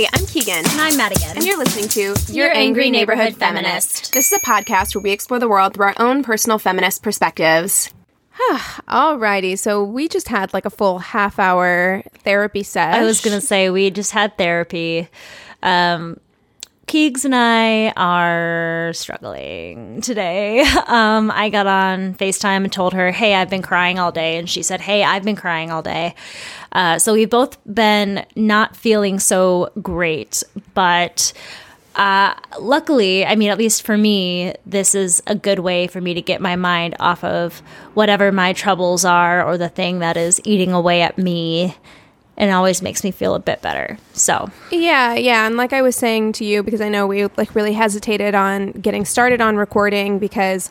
Hi, I'm Keegan. And I'm Madigan. And you're listening to Your Angry Neighborhood Feminist. This is a podcast where we explore the world through our own personal feminist perspectives. Alrighty, so we just had like a full half hour therapy set. I was going to say, we just had therapy. Um, Keegs and I are struggling today. Um, I got on FaceTime and told her, hey, I've been crying all day. And she said, hey, I've been crying all day. Uh, so we've both been not feeling so great. But uh, luckily, I mean, at least for me, this is a good way for me to get my mind off of whatever my troubles are or the thing that is eating away at me and it always makes me feel a bit better. So yeah, yeah, and like I was saying to you, because I know we like really hesitated on getting started on recording because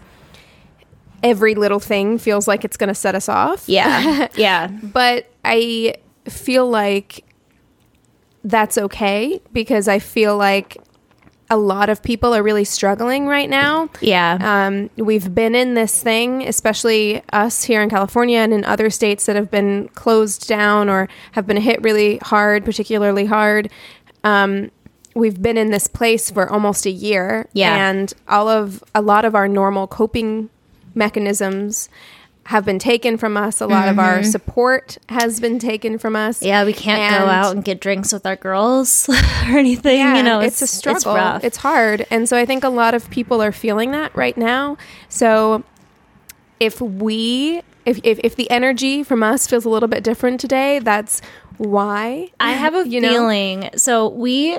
every little thing feels like it's going to set us off. Yeah, yeah. but I feel like that's okay because I feel like a lot of people are really struggling right now. Yeah. Um, we've been in this thing, especially us here in California and in other states that have been closed down or have been hit really hard, particularly hard. Um, we've been in this place for almost a year. Yeah. And all of a lot of our normal coping mechanisms have been taken from us. A lot mm-hmm. of our mm-hmm. support has been taken from us. Yeah, we can't and go out and get drinks with our girls or anything. Yeah, you know, it's, it's a struggle. It's, rough. it's hard. And so I think a lot of people are feeling that right now. So if we if, if, if the energy from us feels a little bit different today, that's why. I have a you feeling. Know? So we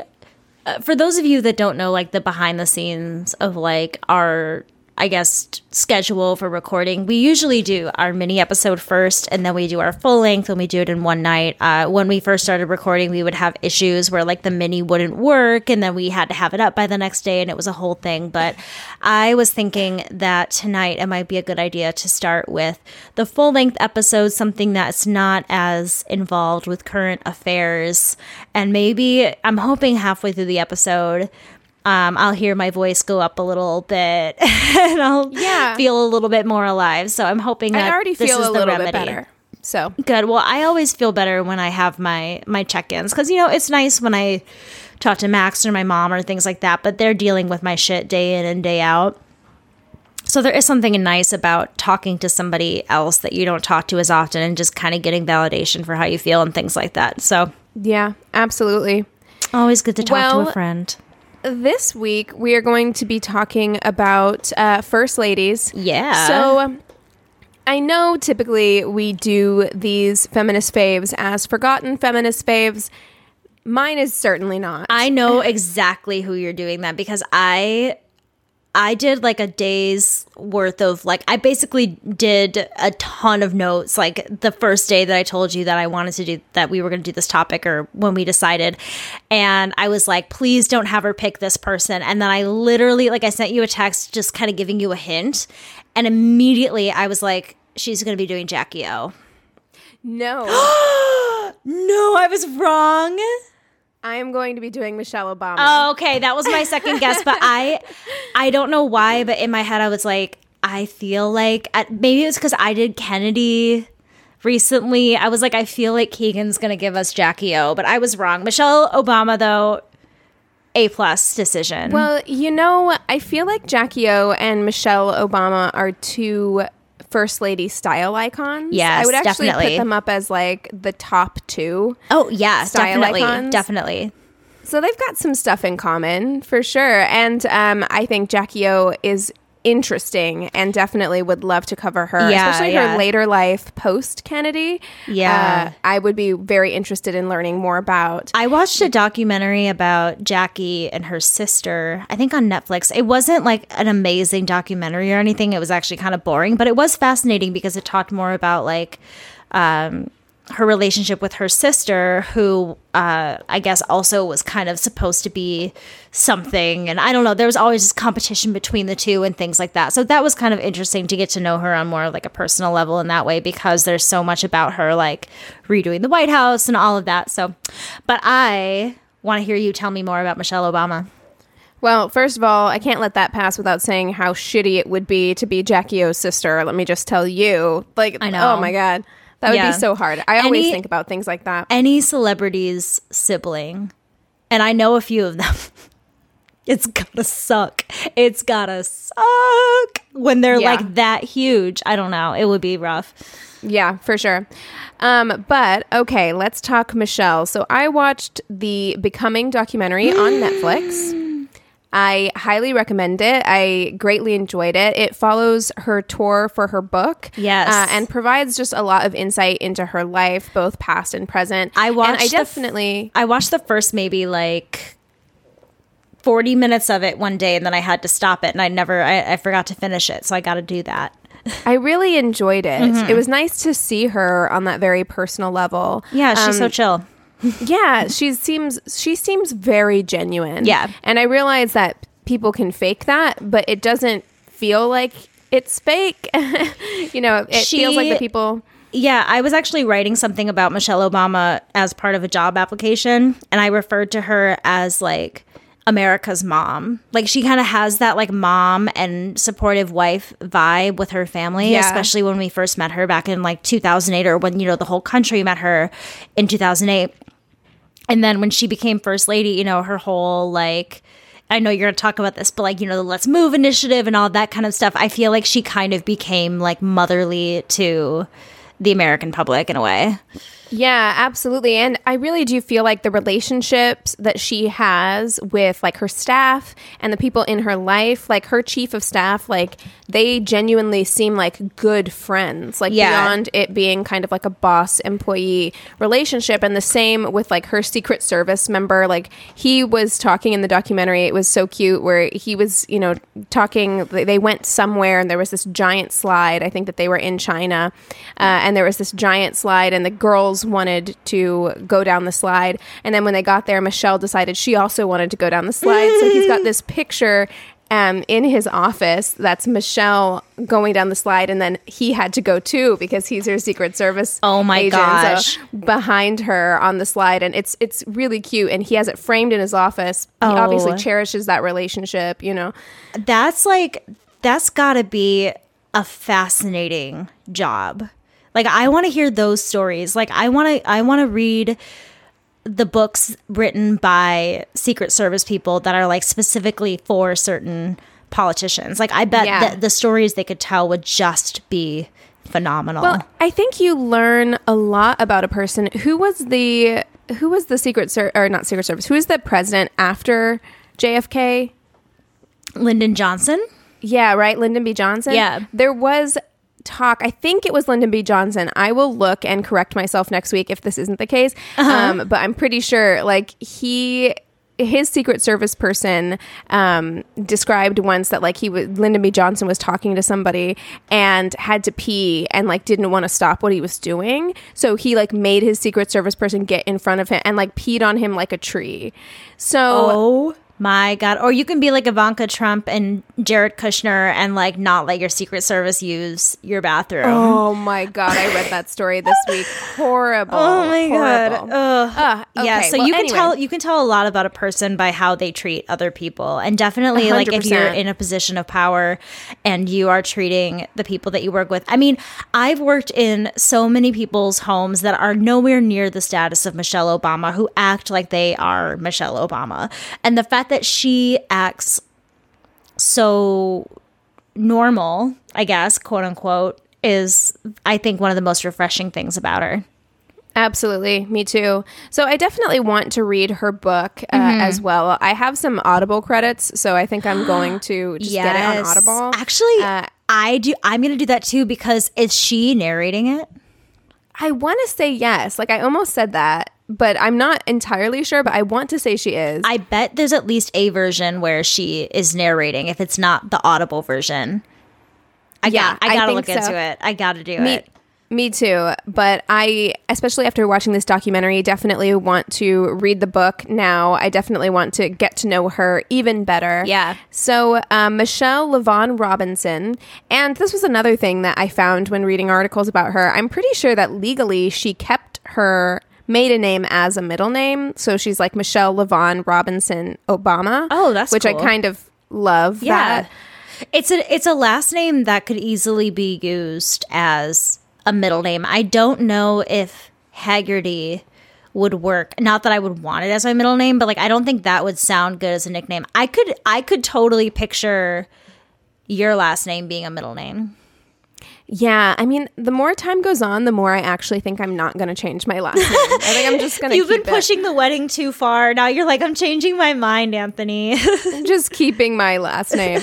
uh, for those of you that don't know like the behind the scenes of like our I guess, schedule for recording. We usually do our mini episode first, and then we do our full length, and we do it in one night. Uh, when we first started recording, we would have issues where like the mini wouldn't work, and then we had to have it up by the next day, and it was a whole thing. But I was thinking that tonight it might be a good idea to start with the full length episode, something that's not as involved with current affairs, and maybe I'm hoping halfway through the episode um, I'll hear my voice go up a little bit and I'll yeah. feel a little bit more alive. So I'm hoping that I already feel a the little remedy. bit better. So good. Well, I always feel better when I have my my check-ins because you know it's nice when I talk to Max or my mom or things like that, but they're dealing with my shit day in and day out. So there is something nice about talking to somebody else that you don't talk to as often and just kind of getting validation for how you feel and things like that. So yeah, absolutely. Always good to talk well, to a friend this week we are going to be talking about uh, first ladies. Yeah. So um, I know typically we do these feminist faves as forgotten feminist faves. Mine is certainly not. I know exactly who you're doing that because I I did like a day's worth of like I basically did a ton of notes like the first day that I told you that I wanted to do that we were going to do this topic or when we decided and I was like please don't have her pick this person and then I literally like I sent you a text just kind of giving you a hint and immediately I was like she's going to be doing Jackie O. No. no, I was wrong. I am going to be doing Michelle Obama. Oh, okay, that was my second guess, but I, I don't know why, but in my head I was like, I feel like maybe it was because I did Kennedy recently. I was like, I feel like Keegan's gonna give us Jackie O, but I was wrong. Michelle Obama though, a plus decision. Well, you know, I feel like Jackie O and Michelle Obama are two first lady style icons. Yes, I would actually definitely. put them up as like the top two. Oh yes, definitely, icons. definitely. So they've got some stuff in common for sure, and um, I think Jackie O is interesting and definitely would love to cover her, yeah, especially yeah. her later life post Kennedy. Yeah. Uh, I would be very interested in learning more about. I watched a documentary about Jackie and her sister, I think on Netflix. It wasn't like an amazing documentary or anything, it was actually kind of boring, but it was fascinating because it talked more about like, um, her relationship with her sister, who uh, I guess also was kind of supposed to be something. And I don't know, there was always this competition between the two and things like that. So that was kind of interesting to get to know her on more like a personal level in that way because there's so much about her, like redoing the White House and all of that. So, but I want to hear you tell me more about Michelle Obama. Well, first of all, I can't let that pass without saying how shitty it would be to be Jackie O's sister. Let me just tell you. Like, I know. oh my God. That would Yeah. be so hard. I always think about things like that. Any celebrity's sibling, and I know a few of them. It's gotta suck. It's gotta suck when they're Yeah. like that huge. I don't know. It would be rough. Yeah, for sure. Um, but okay, let's talk Michelle. So I watched the Becoming documentary on Netflix. I highly recommend it. I greatly enjoyed it. It follows her tour for her book, Yes. uh, and provides just a lot of insight into her life, both past and present. I And watched I the definitely. I watched the first maybe like 40 minutes of it one day and then I had to stop it and I never I, I forgot to finish it. So I got to do that. I really enjoyed it. Mm-hmm. It was nice to see her on that very personal level. Yeah, she's so Um, chill. Yeah she seems she seems very genuine Yeah. and i realize that people can fake that but it doesn't feel like it's fake you know it feels like the people Yeah, I was actually writing something about Michelle Obama as part of a job application, and I referred to her as like America's mom. Like she kind of has that like mom and supportive wife vibe with her family, Yeah. especially when we first met her back in like 2008 or when you know the whole country met her in 2008. And then when she became first lady, you know, her whole like I know you're going to talk about this, but like, you know, the Let's Move initiative and all that kind of stuff. I feel like she kind of became like motherly to the American public in a way. Yeah, absolutely. And I really do feel like the relationships that she has with like her staff and the people in her life, like her chief of staff, like they genuinely seem like good friends, like Yeah. beyond it being kind of like a boss employee relationship. And the same with like her Secret Service member. Like he was talking in the documentary, it was so cute where he was, you know, talking, they they went somewhere and there was this giant slide. I think that they were in China. Uh, and there was this giant slide and the girls wanted to go down the slide. And then when they got there michelle decided she also wanted to go down the slide. So he's got this picture um, in his office that's michelle going down the slide. And then he had to go too because he's her secret service Oh my gosh. behind her on the slide. And it's it's really cute. And he has it framed in his office. He obviously Oh. cherishes that relationship you know? That's like, that's got to be a fascinating job. Like, I want to hear those stories. Like, I want to, I want to read the books written by Secret Service people that are like specifically for certain politicians. Like, I bet Yeah. that the stories they could tell would just be phenomenal. Well, I think you learn a lot about a person. Who was the who was the secret ser- or not secret service? Who was the president after JFK? Lyndon Johnson. Yeah, right, Lyndon B. Johnson. Yeah. there was talk. I think it was Lyndon B. Johnson. I will look and correct myself next week if this isn't the case. Um, but I'm pretty sure, like he. His Secret Service person um, described once that like he was Lyndon B. Johnson was talking to somebody and had to pee and like didn't want to stop what he was doing, so he like made his Secret Service person get in front of him and like peed on him like a tree. So Oh my god! Or you can be like Ivanka Trump and Jared Kushner and like not let your Secret Service use your bathroom. Oh my god, I read that story this week. Horrible. Oh my god! horrible. Ugh. Ugh, Yeah, okay, so well, you can anyway. tell you can tell a lot about a person by how they treat other people, and definitely like if you're in a position of power and you are treating the people that you work with. I mean, I've worked in so many people's homes that are nowhere near the status of Michelle Obama, who act like they are Michelle Obama, and the fact that she acts so normal, I guess, quote unquote, is I think one of the most refreshing things about her. Absolutely, me too. So I definitely want to read her book uh, Mm-hmm. as well. I have some Audible credits, so I think I'm going to just get it on Audible. Actually, Uh, I do. I'm going to do that too because is she narrating it? I want to say yes. Like I almost said that, but I'm not entirely sure. But I want to say she is. I bet there's at least a version where she is narrating. If it's not the Audible version, I Yeah, got. I I gotta think look so. into it. I gotta do Me- it. Me too. But I, especially after watching this documentary, definitely want to read the book now. I definitely want to get to know her even better. Yeah. So, um, Michelle LaVaughn Robinson, and this was another thing that I found when reading articles about her. I'm pretty sure that legally she kept her maiden name as a middle name. So she's like Michelle LaVaughn Robinson Obama. Oh, that's which I kind of love. Yeah. that. It's a it's a last name that could easily be used as a middle name. I don't know if Haggerty would work. Not that I would want it as my middle name, but like I don't think that would sound good as a nickname. I could I could totally picture your last name being a middle name. Yeah, I mean, the more time goes on, the more I actually think I'm not going to change my last name. I think I'm just going to. You've been pushing the wedding too far. Now you're like, I'm changing my mind, Anthony. just keeping my last name.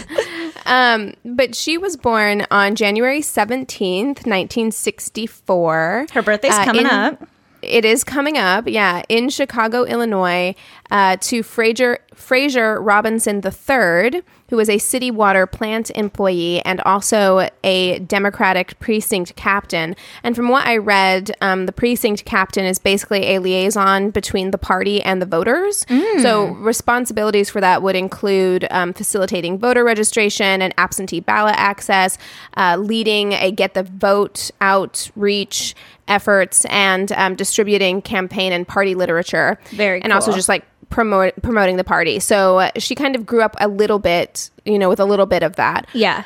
Um, but she was born on January 17th, 1964. Her birthday's Uh, coming in- up. It is coming up, yeah, in Chicago, Illinois, uh, to Fraser Fraser Robinson III, who was a city water plant employee and also a Democratic precinct captain. And from what I read, um, the precinct captain is basically a liaison between the party and the voters. So responsibilities for that would include um, facilitating voter registration and absentee ballot access, uh, leading a get the vote outreach efforts, and um, distributing campaign and party literature. Very and also just like promote promoting the party. So uh, she kind of grew up a little bit, you know, with a little bit of that. Yeah.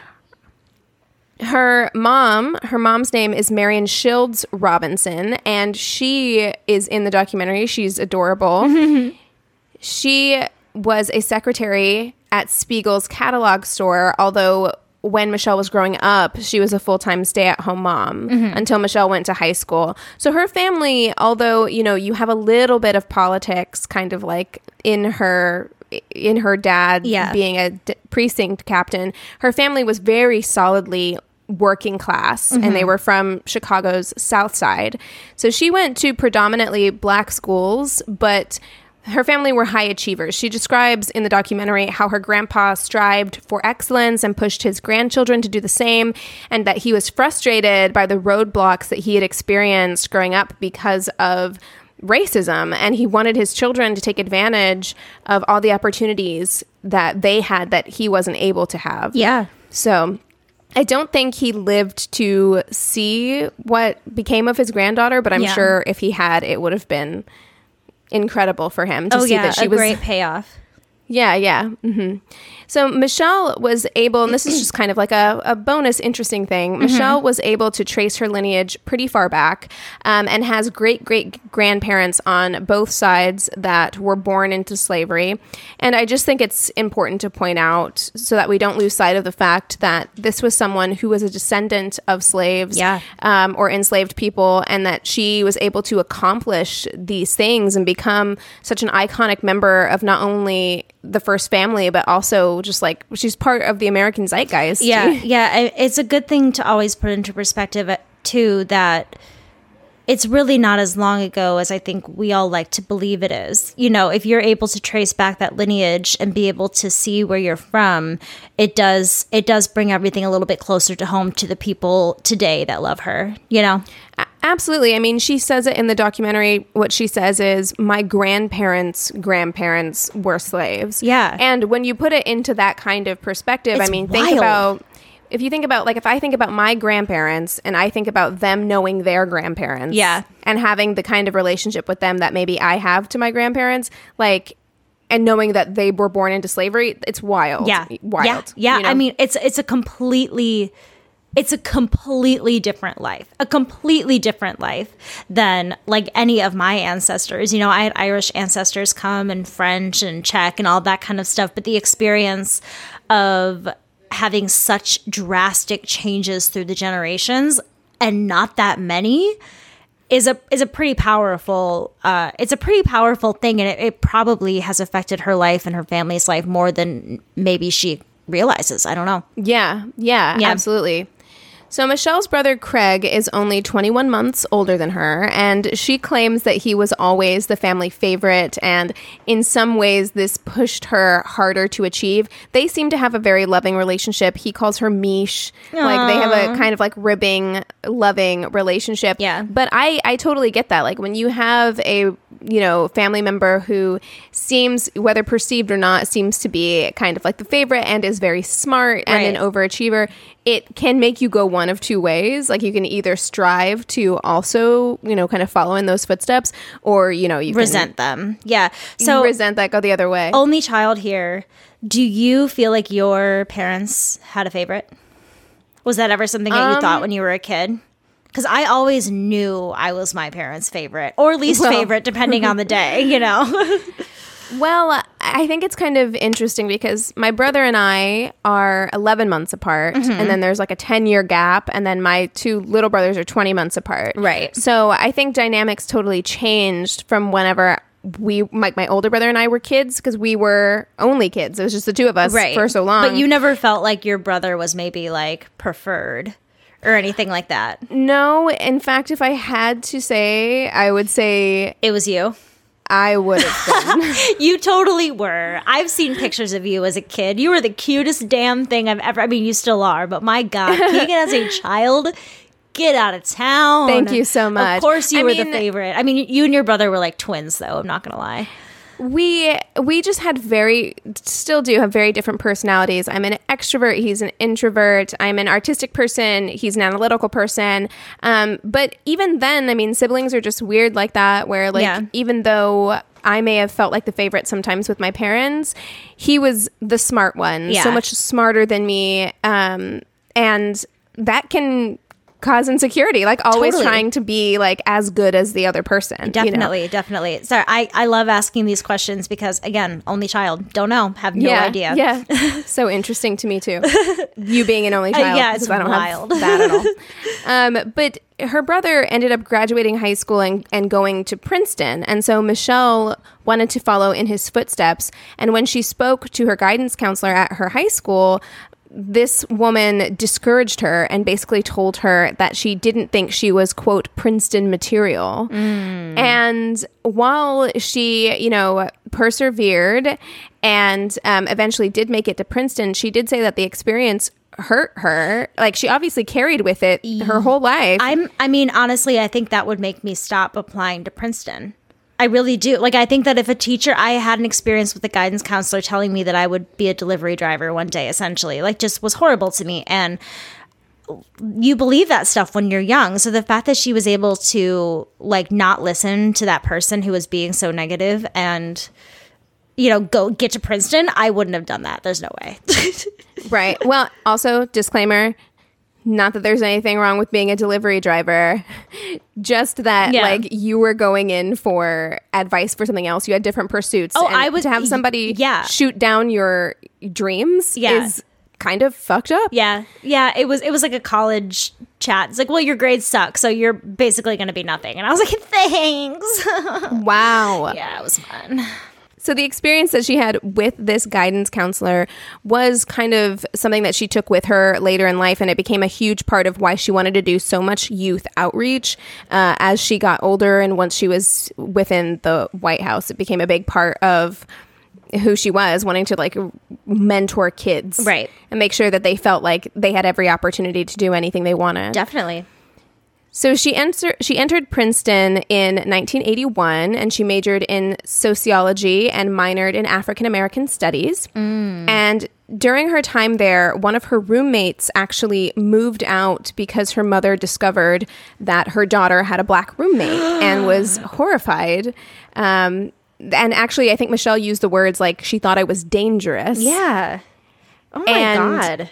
Her mom, her mom's name is Marion Shields Robinson, and she is in the documentary. She's adorable. she was a secretary at Spiegel's catalog store, although when Michelle was growing up, she was a full time stay at home mom mm-hmm. until Michelle went to high school. So her family, although, you know, you have a little bit of politics kind of like in her in her dad Yeah. being a d- precinct captain, her family was very solidly working class and they mm-hmm. were from Chicago's South Side. So she went to predominantly black schools, but her family were high achievers. She describes in the documentary how her grandpa strived for excellence and pushed his grandchildren to do the same, and that he was frustrated by the roadblocks that he had experienced growing up because of racism. And he wanted his children to take advantage of all the opportunities that they had that he wasn't able to have. Yeah. So I don't think he lived to see what became of his granddaughter, but I'm Yeah. sure if he had, it would have been incredible for him to Oh see yeah, that she a was great payoff. yeah, yeah. hmm So Michelle was able, and this is just kind of like a, a bonus interesting thing. Mm-hmm. Michelle was able to trace her lineage pretty far back um, and has great great grandparents on both sides that were born into slavery. And I just think it's important to point out so that we don't lose sight of the fact that this was someone who was a descendant of slaves Yeah. um, or enslaved people, and that she was able to accomplish these things and become such an iconic member of not only the first family, but also just like she's part of the American zeitgeist. Yeah, yeah. It's a good thing to always put into perspective, uh, too, that it's really not as long ago as I think we all like to believe it is. You know, if you're able to trace back that lineage and be able to see where you're from, it does it does bring everything a little bit closer to home to the people today that love her. You know, Absolutely. I mean, she says it in the documentary. What she says is, my grandparents' grandparents were slaves. Yeah. And when you put it into that kind of perspective, I It's mean, think about. If you think about, like, if I think about my grandparents and I think about them knowing their grandparents, Yeah. and having the kind of relationship with them that maybe I have to my grandparents, like, and knowing that they were born into slavery, it's wild. yeah, wild. Yeah, yeah. you know? I mean, it's it's a completely it's a completely different life, a completely different life than like any of my ancestors. You know, I had Irish ancestors come and French and Czech and all that kind of stuff, but the experience of having such drastic changes through the generations and not that many is a is a pretty powerful uh, it's a pretty powerful thing and it, it probably has affected her life and her family's life more than maybe she realizes i don't know Yeah, yeah, Yeah. absolutely. So Michelle's brother Craig is only 21 months older than her, and she claims that he was always the family favorite, and in some ways, this pushed her harder to achieve. They seem to have a very loving relationship. He calls her Mish, like they have a kind of like ribbing, loving relationship. Yeah. but I I totally get that. Like when you have a you know family member who seems, whether perceived or not, seems to be kind of like the favorite and is very smart and an overachiever, it can make you go one of two ways. Like you can either strive to also, you know, kind of follow in those footsteps, or you know, you Resent them. Yeah. So resent that, go the other way. only child here. Do you feel like your parents had a favorite? Was that ever something that you Um, thought when you were a kid? Because I always knew I was my parents' favorite or least Well- favorite, depending on the day. You know. Well, I think it's kind of interesting because my brother and I are 11 months apart, Mm-hmm. and then there's like a 10 year gap, and then my two little brothers are 20 months apart. Right. So I think dynamics totally changed from whenever we, like my older brother and I were kids, because we were only kids. It was just the two of us for so long. But you never felt like your brother was maybe like preferred or anything like that. No, in fact, if I had to say, I would say It was you. I would have been. You totally were. I've seen pictures of you as a kid. You were the cutest damn thing I've ever. I mean, you still are, but my God, Keegan as a child, get out of town. Thank you so much. Of course, you I were the favorite. I mean, you and your brother were like twins, though. I'm not gonna lie. We we just had very still do have very different personalities i'm an extrovert he's an introvert i'm an artistic person he's an analytical person um, but even then i mean siblings are just weird like that where like Yeah. even though I may have felt like the favorite sometimes with my parents. He was the smart one, Yeah. so much smarter than me, um, and that can cause insecurity. Like always Totally. trying to be like as good as the other person. you know? Definitely, definitely. Sorry, I, I love asking these questions because again, only child, don't know, have no yeah, idea. Yeah, so interesting to me too. you being an only Uh, child, yeah, it's I don't wild. have that at all. Um, but her brother ended up graduating high school and, and going to Princeton, and so Michelle wanted to follow in his footsteps. And when she spoke to her guidance counselor at her high school. This woman discouraged her and basically told her that she didn't think she was, quote, Princeton material. And while she, you know, persevered and um, eventually did make it to Princeton, she did say that the experience hurt her. Like she obviously carried with it her whole life. I'm I mean, honestly, I think that would make me stop applying to Princeton. I really do. Like I think that if a teacher I had an experience with a guidance counselor telling me that I would be a delivery driver one day essentially, like just was horrible to me and you believe that stuff when you're young. So the fact that she was able to like not listen to that person who was being so negative and you know, go get to Princeton, I wouldn't have done that. There's no way. right. Well, also, disclaimer not that there's anything wrong with being a delivery driver, just that Yeah. like you were going in for advice for something else. You had different pursuits. Oh, and I was- to have somebody yeah. shoot down your dreams Yeah. is kind of fucked up. Yeah, yeah. It was it was like a college chat. It's like, well, your grades suck, so you're basically going to be nothing. And I was like, thanks. Wow. yeah, it was fun. So the experience that she had with this guidance counselor was kind of something that she took with her later in life, and it became a huge part of why she wanted to do so much youth outreach uh, as she got older. And once she was within the White House, it became a big part of who she was, wanting to like mentor kids, Right. and make sure that they felt like they had every opportunity to do anything they wanted. Definitely. So she enter- she entered Princeton in 1981 and she majored in sociology and minored in African American studies. And during her time there, one of her roommates actually moved out because her mother discovered that her daughter had a black roommate and was horrified. Um, and actually, I think Michelle used the words like she thought I was dangerous. Yeah. Oh my And- god.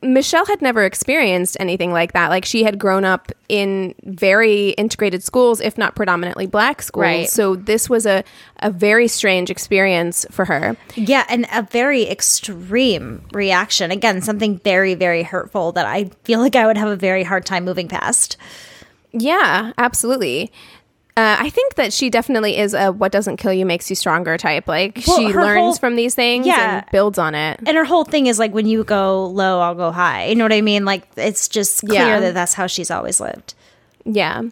Michelle had never experienced anything like that. Like she had grown up in very integrated schools, if not predominantly black schools. Right. So this was a, a very strange experience for her. Yeah, and a very extreme reaction. Again, something very, very hurtful that I feel like I would have a very hard time moving past. Yeah, absolutely. Uh, I think that she definitely is a what doesn't kill you makes you stronger type. Like Well, she learns whole- from these things Yeah. and builds on it. And her whole thing is like when you go low, I'll go high. You know what I mean? Like it's just clear Yeah. that that's how she's always lived. Yeah.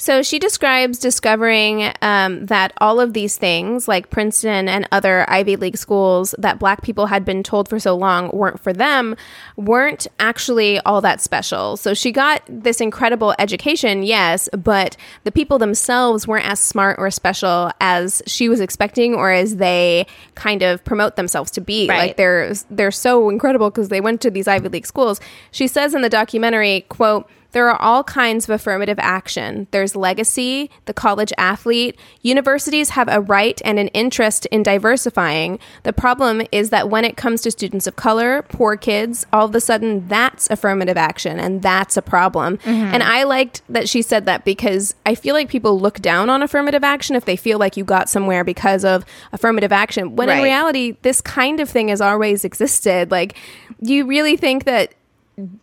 So she describes discovering um, that all of these things, like Princeton and other Ivy League schools that black people had been told for so long weren't for them, weren't actually all that special. So she got this incredible education, yes, but the people themselves weren't as smart or special as she was expecting or as they kind of promote themselves to be. Right. Like they're they're so incredible because they went to these Ivy League schools. She says in the documentary, quote, there are all kinds of affirmative action. There's legacy, the college athlete. Universities have a right and an interest in diversifying. The problem is that when it comes to students of color, poor kids, all of a sudden that's affirmative action and that's a problem. Mm-hmm. And I liked that she said that because I feel like people look down on affirmative action if they feel like you got somewhere because of affirmative action. When in reality, this kind of thing has always existed. Like, do you really think that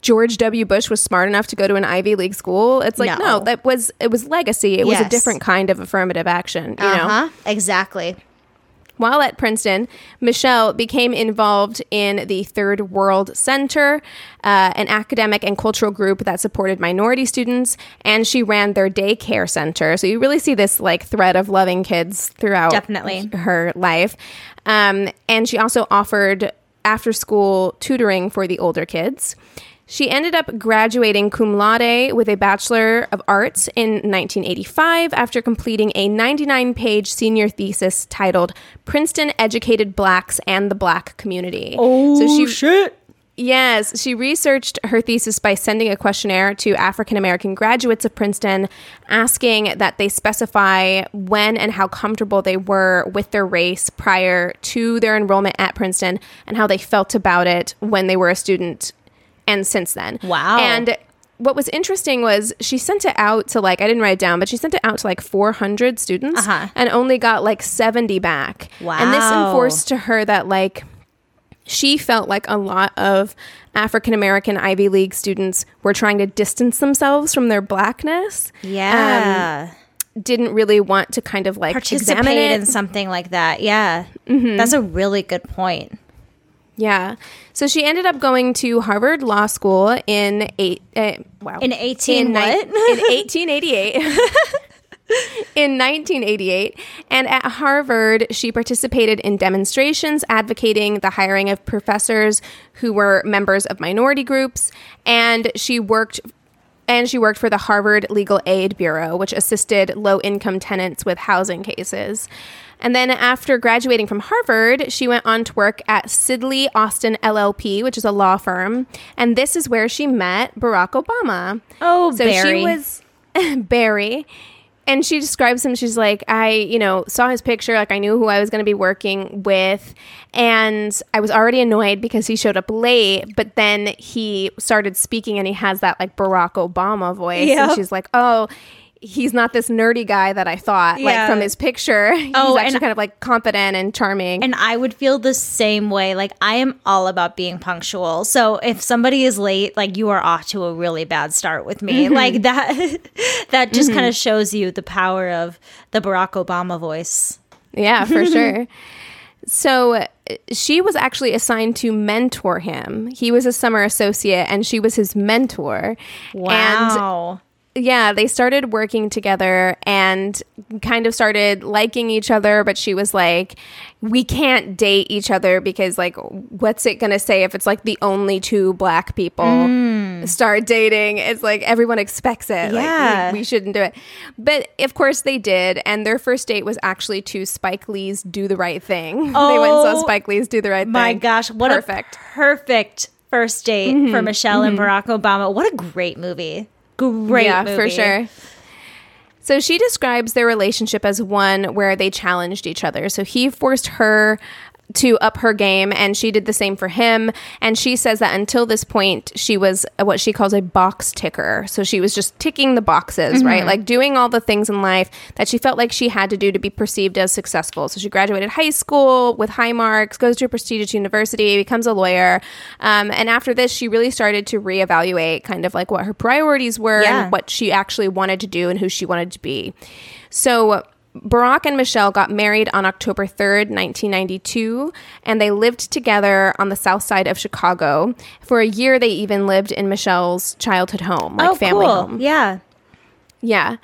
George W. Bush was smart enough to go to an Ivy League school. It's like No. no, that was it was legacy. It was a different kind of affirmative action. You know, Uh-huh. Exactly. while at Princeton, Michelle became involved in the Third World Center, uh, an academic and cultural group that supported minority students, and she ran their daycare center. So you really see this like thread of loving kids throughout Definitely. her life. Um, and she also offered after school tutoring for the older kids. She ended up graduating cum laude with a Bachelor of Arts in 1985 after completing a 99 page senior thesis titled Princeton Educated Blacks and the Black Community. Oh, so she, shit. Yes, she researched her thesis by sending a questionnaire to African American graduates of Princeton, asking that they specify when and how comfortable they were with their race prior to their enrollment at Princeton and how they felt about it when they were a student and since then. Wow. And what was interesting was she sent it out to like I didn't write it down, but she sent it out to like 400 students Uh-huh. and only got like 70 back. Wow. And this enforced to her that like she felt like a lot of African American Ivy League students were trying to distance themselves from their blackness. Yeah. Um, didn't really want to kind of like examine Participate it. in something like that. Yeah. That's a really good point. yeah. So she ended up going to Harvard Law School in eight. Uh, wow. In 18 in, ni- what? in 1888. in 1988. And at Harvard, she participated in demonstrations advocating the hiring of professors who were members of minority groups. And she worked. And she worked for the Harvard Legal Aid Bureau, which assisted low income tenants with housing cases. And then after graduating from Harvard, she went on to work at Sidley Austin LLP, which is a law firm. And this is where she met Barack Obama. Oh, So Barry. she was Barry. And she describes him. She's like, I, you know, saw his picture. Like, I knew who I was going to be working with. And I was already annoyed because he showed up late. But then he started speaking and he has that, like, Barack Obama voice. And she's like, oh, he's not this nerdy guy that I thought, like, from his picture. He's Oh, actually and- kind of, like, confident and charming. And I would feel the same way. Like I am all about being punctual. So if somebody is late, like you are off to a really bad start with me. Like that that just kind of shows you the power of the Barack Obama voice. Yeah, for sure. So uh, she was actually assigned to mentor him. He was a summer associate and she was his mentor. And Wow. Yeah, they started working together and kind of started liking each other, but she was like, we can't date each other because, like, what's it going to say if it's like the only two black people mm. start dating? It's like everyone expects it. Like, we- Yeah. we, shouldn't do it. But of course they did. And their first date was actually to Spike Lee's Do the Right Thing. they went and saw Oh, Spike Lee's Do the Right My Thing. gosh, what Perfect. a perfect first date for mm-hmm. Michelle and mm-hmm. Barack Obama. What a great movie. Great yeah, movie. for sure. So she describes their relationship as one where they challenged each other. So he forced her to up her game and she did the same for him. And she says that until this point she was what she calls a box ticker. So she was just ticking the boxes right? Like doing all the things in life that she felt like she had to do to be perceived as successful. So she graduated high school with high marks goes to a prestigious university becomes a lawyer. Um, and after this she really started to reevaluate kind of like what her priorities were Yeah. and what she actually wanted to do and who she wanted to be. So Barack and Michelle got married on October 3rd, 1992, and they lived together on the south side of Chicago. For a year, they even lived in Michelle's childhood home, like oh, family home. Yeah. Yeah.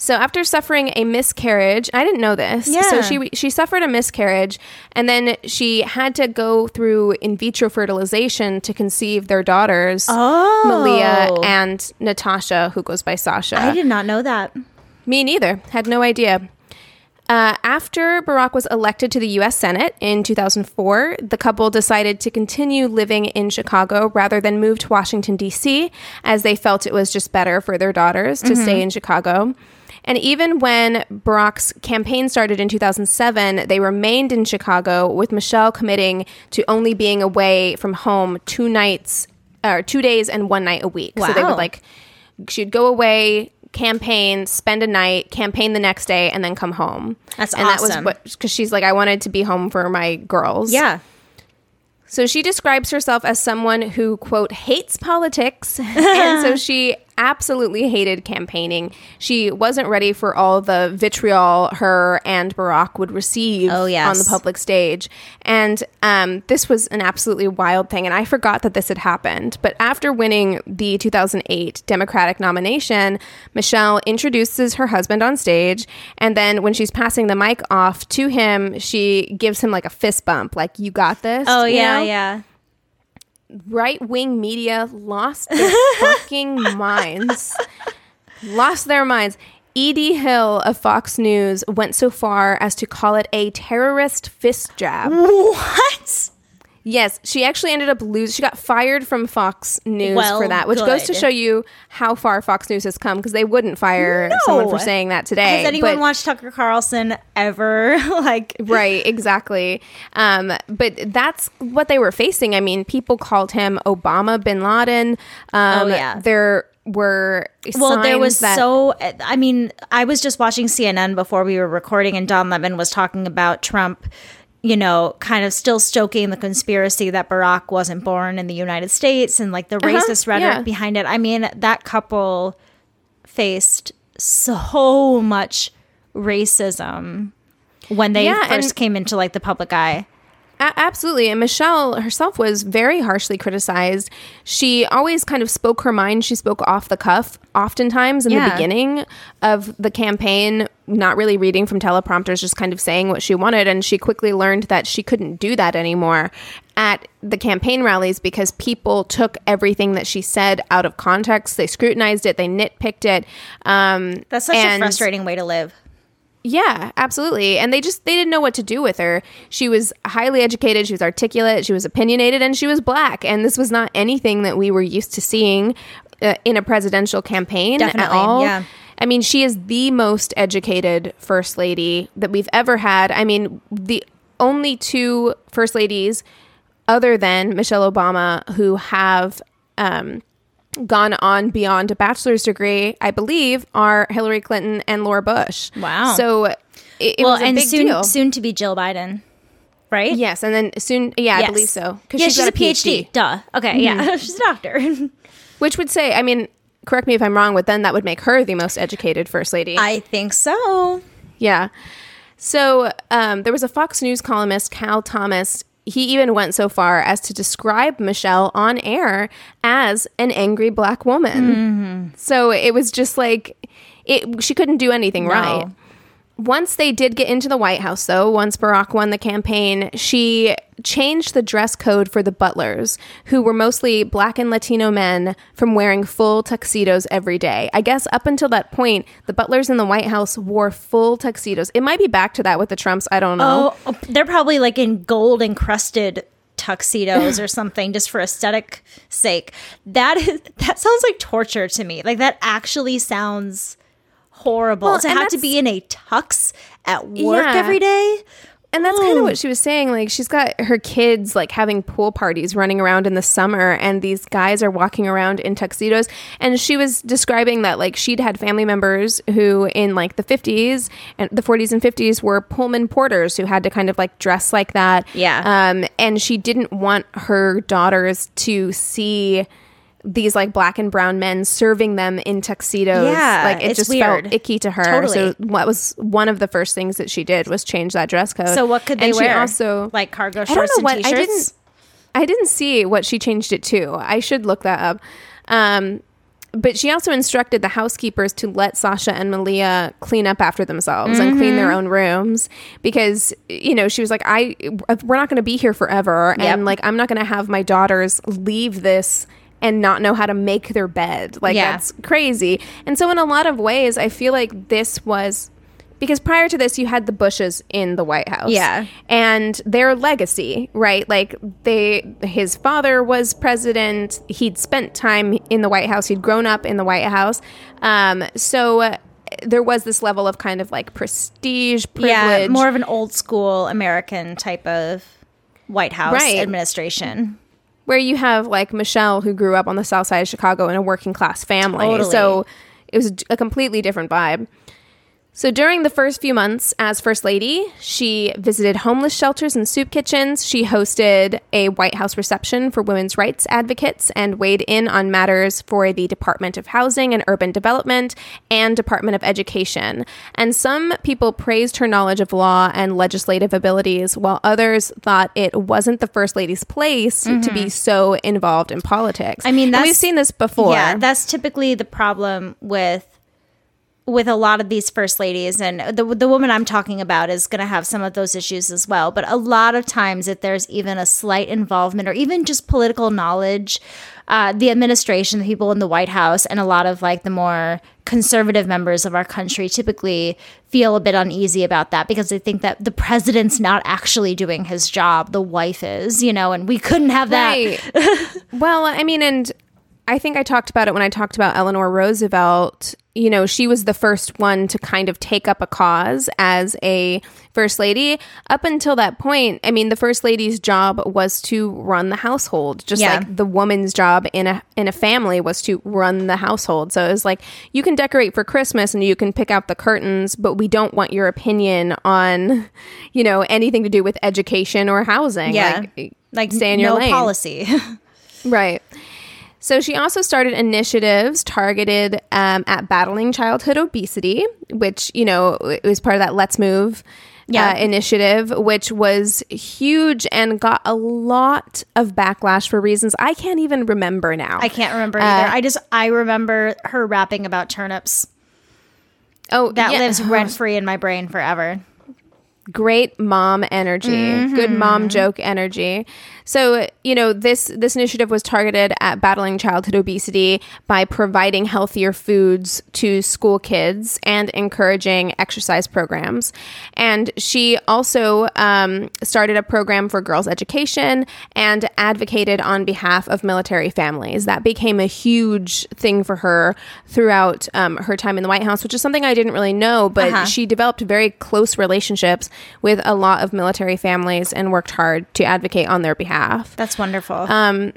So after suffering a miscarriage, I didn't know this. Yeah. So she she suffered a miscarriage, and then she had to go through in vitro fertilization to conceive their daughters, Oh. Malia and Natasha, who goes by Sasha. I did not know that. Me neither. Had no idea. Uh, after Barack was elected to the U.S. Senate in 2004, the couple decided to continue living in Chicago rather than move to Washington, D.C., as they felt it was just better for their daughters to stay in Chicago. And even when Barack's campaign started in 2007, they remained in Chicago, with Michelle committing to only being away from home two nights, or two days and one night a week. So they would like she'd go away campaign spend a night campaign the next day and then come home That's and that was awesome. what because she's like i wanted to be home for my girls Yeah. so she describes herself as someone who quote hates politics and so she absolutely hated campaigning she wasn't ready for all the vitriol her and barack would receive Oh, yes. on the public stage and um, this was an absolutely wild thing and i forgot that this had happened but after winning the 2008 democratic nomination michelle introduces her husband on stage and then when she's passing the mic off to him she gives him like a fist bump like you got this Oh you yeah, know? yeah. Right wing media lost their fucking minds. Lost their minds. E.D. Hill of Fox News went so far as to call it a terrorist fist jab. What? Yes, she actually ended up losing. She got fired from Fox News Well, for that, which goes to show you how far Fox News has come because they wouldn't fire someone for saying that today. Has anyone but- watched Tucker Carlson ever? like, Right, exactly. Um, but that's what they were facing. I mean, people called him Obama bin Laden. Um, Oh, yeah. There were well, there was that- so. I mean, I was just watching CNN before we were recording, and Don Lemon was talking about Trump. You know, kind of still stoking the conspiracy that Barack wasn't born in the United States and like the uh-huh. racist rhetoric yeah. behind it. I mean, that couple faced so much racism when they Yeah, first and- came into like the public eye. A- absolutely. And Michelle herself was very harshly criticized. She always kind of spoke her mind. She spoke off the cuff, oftentimes in the beginning of the campaign, not really reading from teleprompters, just kind of saying what she wanted. And she quickly learned that she couldn't do that anymore at the campaign rallies because people took everything that she said out of context. They scrutinized it, they nitpicked it. Um, That's such a frustrating way to live. Yeah, absolutely. And they just they didn't know what to do with her. She was highly educated, she was articulate, she was opinionated, and she was black. And this was not anything that we were used to seeing uh, in a presidential campaign at all. yeah. I mean, she is the most educated first lady that we've ever had. I mean, the only two first ladies other than Michelle Obama who have um, gone on beyond a bachelor's degree, I believe, are Hillary Clinton and Laura Bush. Wow. So it, it well, was a and big soon deal. soon to be Jill Biden, right? Yes, and then soon, yeah, I believe so. Yeah, she's, got a PhD. Duh. Okay, yeah, she's a doctor. which would say, I mean, correct me if I'm wrong, but then that would make her the most educated first lady. I think so. Yeah. So um, there was a Fox News columnist, Cal Thomas. He even went so far as to describe Michelle on air as an angry black woman. Mm-hmm. So it was just like it. She couldn't do anything right. Once they did get into the White House, though, once Barack won the campaign, she changed the dress code for the butlers, who were mostly black and Latino men, from wearing full tuxedos every day. I guess up until that point, the butlers in the White House wore full tuxedos. It might be back to that with the Trumps. I don't know. Oh, oh they're probably like in gold encrusted tuxedos or something just for aesthetic sake. That is that sounds like torture to me. Like that actually sounds horrible Well, to have to be in a tux at work Yeah. every day. And that's kind of what she was saying. Like, she's got her kids like having pool parties running around in the summer, and these guys are walking around in tuxedos. And she was describing that like she'd had family members who, in like the 50s and the 40s and 50s, were Pullman porters who had to kind of like dress like that. Yeah. Um, and she didn't want her daughters to see these like black and brown men serving them in tuxedos. Yeah, like it just weird. felt icky to her. Totally. So what was one of the first things that she did was change that dress code. So what could they and wear? She also like cargo shorts I don't know what and I t-shirts. didn't. I didn't see what she changed it to. I should look that up. Um, but she also instructed the housekeepers to let Sasha and Malia clean up after themselves and clean Mm-hmm. their own rooms because you know she was like, I we're not going to be here forever, Yep. and like I'm not going to have my daughters leave this and not know how to make their bed. Like Yeah. that's crazy. And so in a lot of ways, I feel like this was because prior to this you had the bushes in the white house Yeah. and their legacy right like they his father was president he'd spent time in the white house he'd grown up in the white house um, so uh, there was this level of kind of like prestige privilege Yeah, more of an old school American type of White House Right. administration. Where you have like Michelle who grew up on the south side of Chicago in a working class family. Totally. So it was a completely different vibe. So during the first few months as First Lady, she visited homeless shelters and soup kitchens. She hosted a White House reception for women's rights advocates and weighed in on matters for the Department of Housing and Urban Development and Department of Education. And some people praised her knowledge of law and legislative abilities, while others thought it wasn't the First Lady's place to be so involved in politics. Mm-hmm. I mean, that's- we've seen this before. Yeah, that's typically the problem with with a lot of these first ladies and the the woman I'm talking about is going to have some of those issues as well but a lot of times if there's even a slight involvement or even just political knowledge uh, the administration the people in the White House and a lot of like the more conservative members of our country typically feel a bit uneasy about that because they think that the president's not actually doing his job the wife is you know and we couldn't have that Right. well, I mean, and I think I talked about it when I talked about Eleanor Roosevelt. You know, she was the first one to kind of take up a cause as a first lady. Up until that point, I mean, the first lady's job was to run the household, just Yeah. like the woman's job in a in a family was to run the household. So it was like you can decorate for Christmas and you can pick out the curtains, but we don't want your opinion on, you know, anything to do with education or housing. Yeah. like, like stay in your no lane. policy Right. So she also started initiatives targeted um, at battling childhood obesity, which, you know, was part of that Let's Move Yeah. uh, initiative, which was huge and got a lot of backlash for reasons I can't even remember now. I can't remember Uh, either. I just I remember her rapping about turnips. oh, That yeah. lives rent free in my brain forever. Great mom energy good Mm-hmm. mom joke energy so you know this this initiative was targeted at battling childhood obesity by providing healthier foods to school kids and encouraging exercise programs and she also um, started a program for girls education and advocated on behalf of military families that became a huge thing for her throughout um, her time in the white house which is something i didn't really know but Uh-huh. she developed very close relationships with a lot of military families and worked hard to advocate on their behalf. That's wonderful. Um,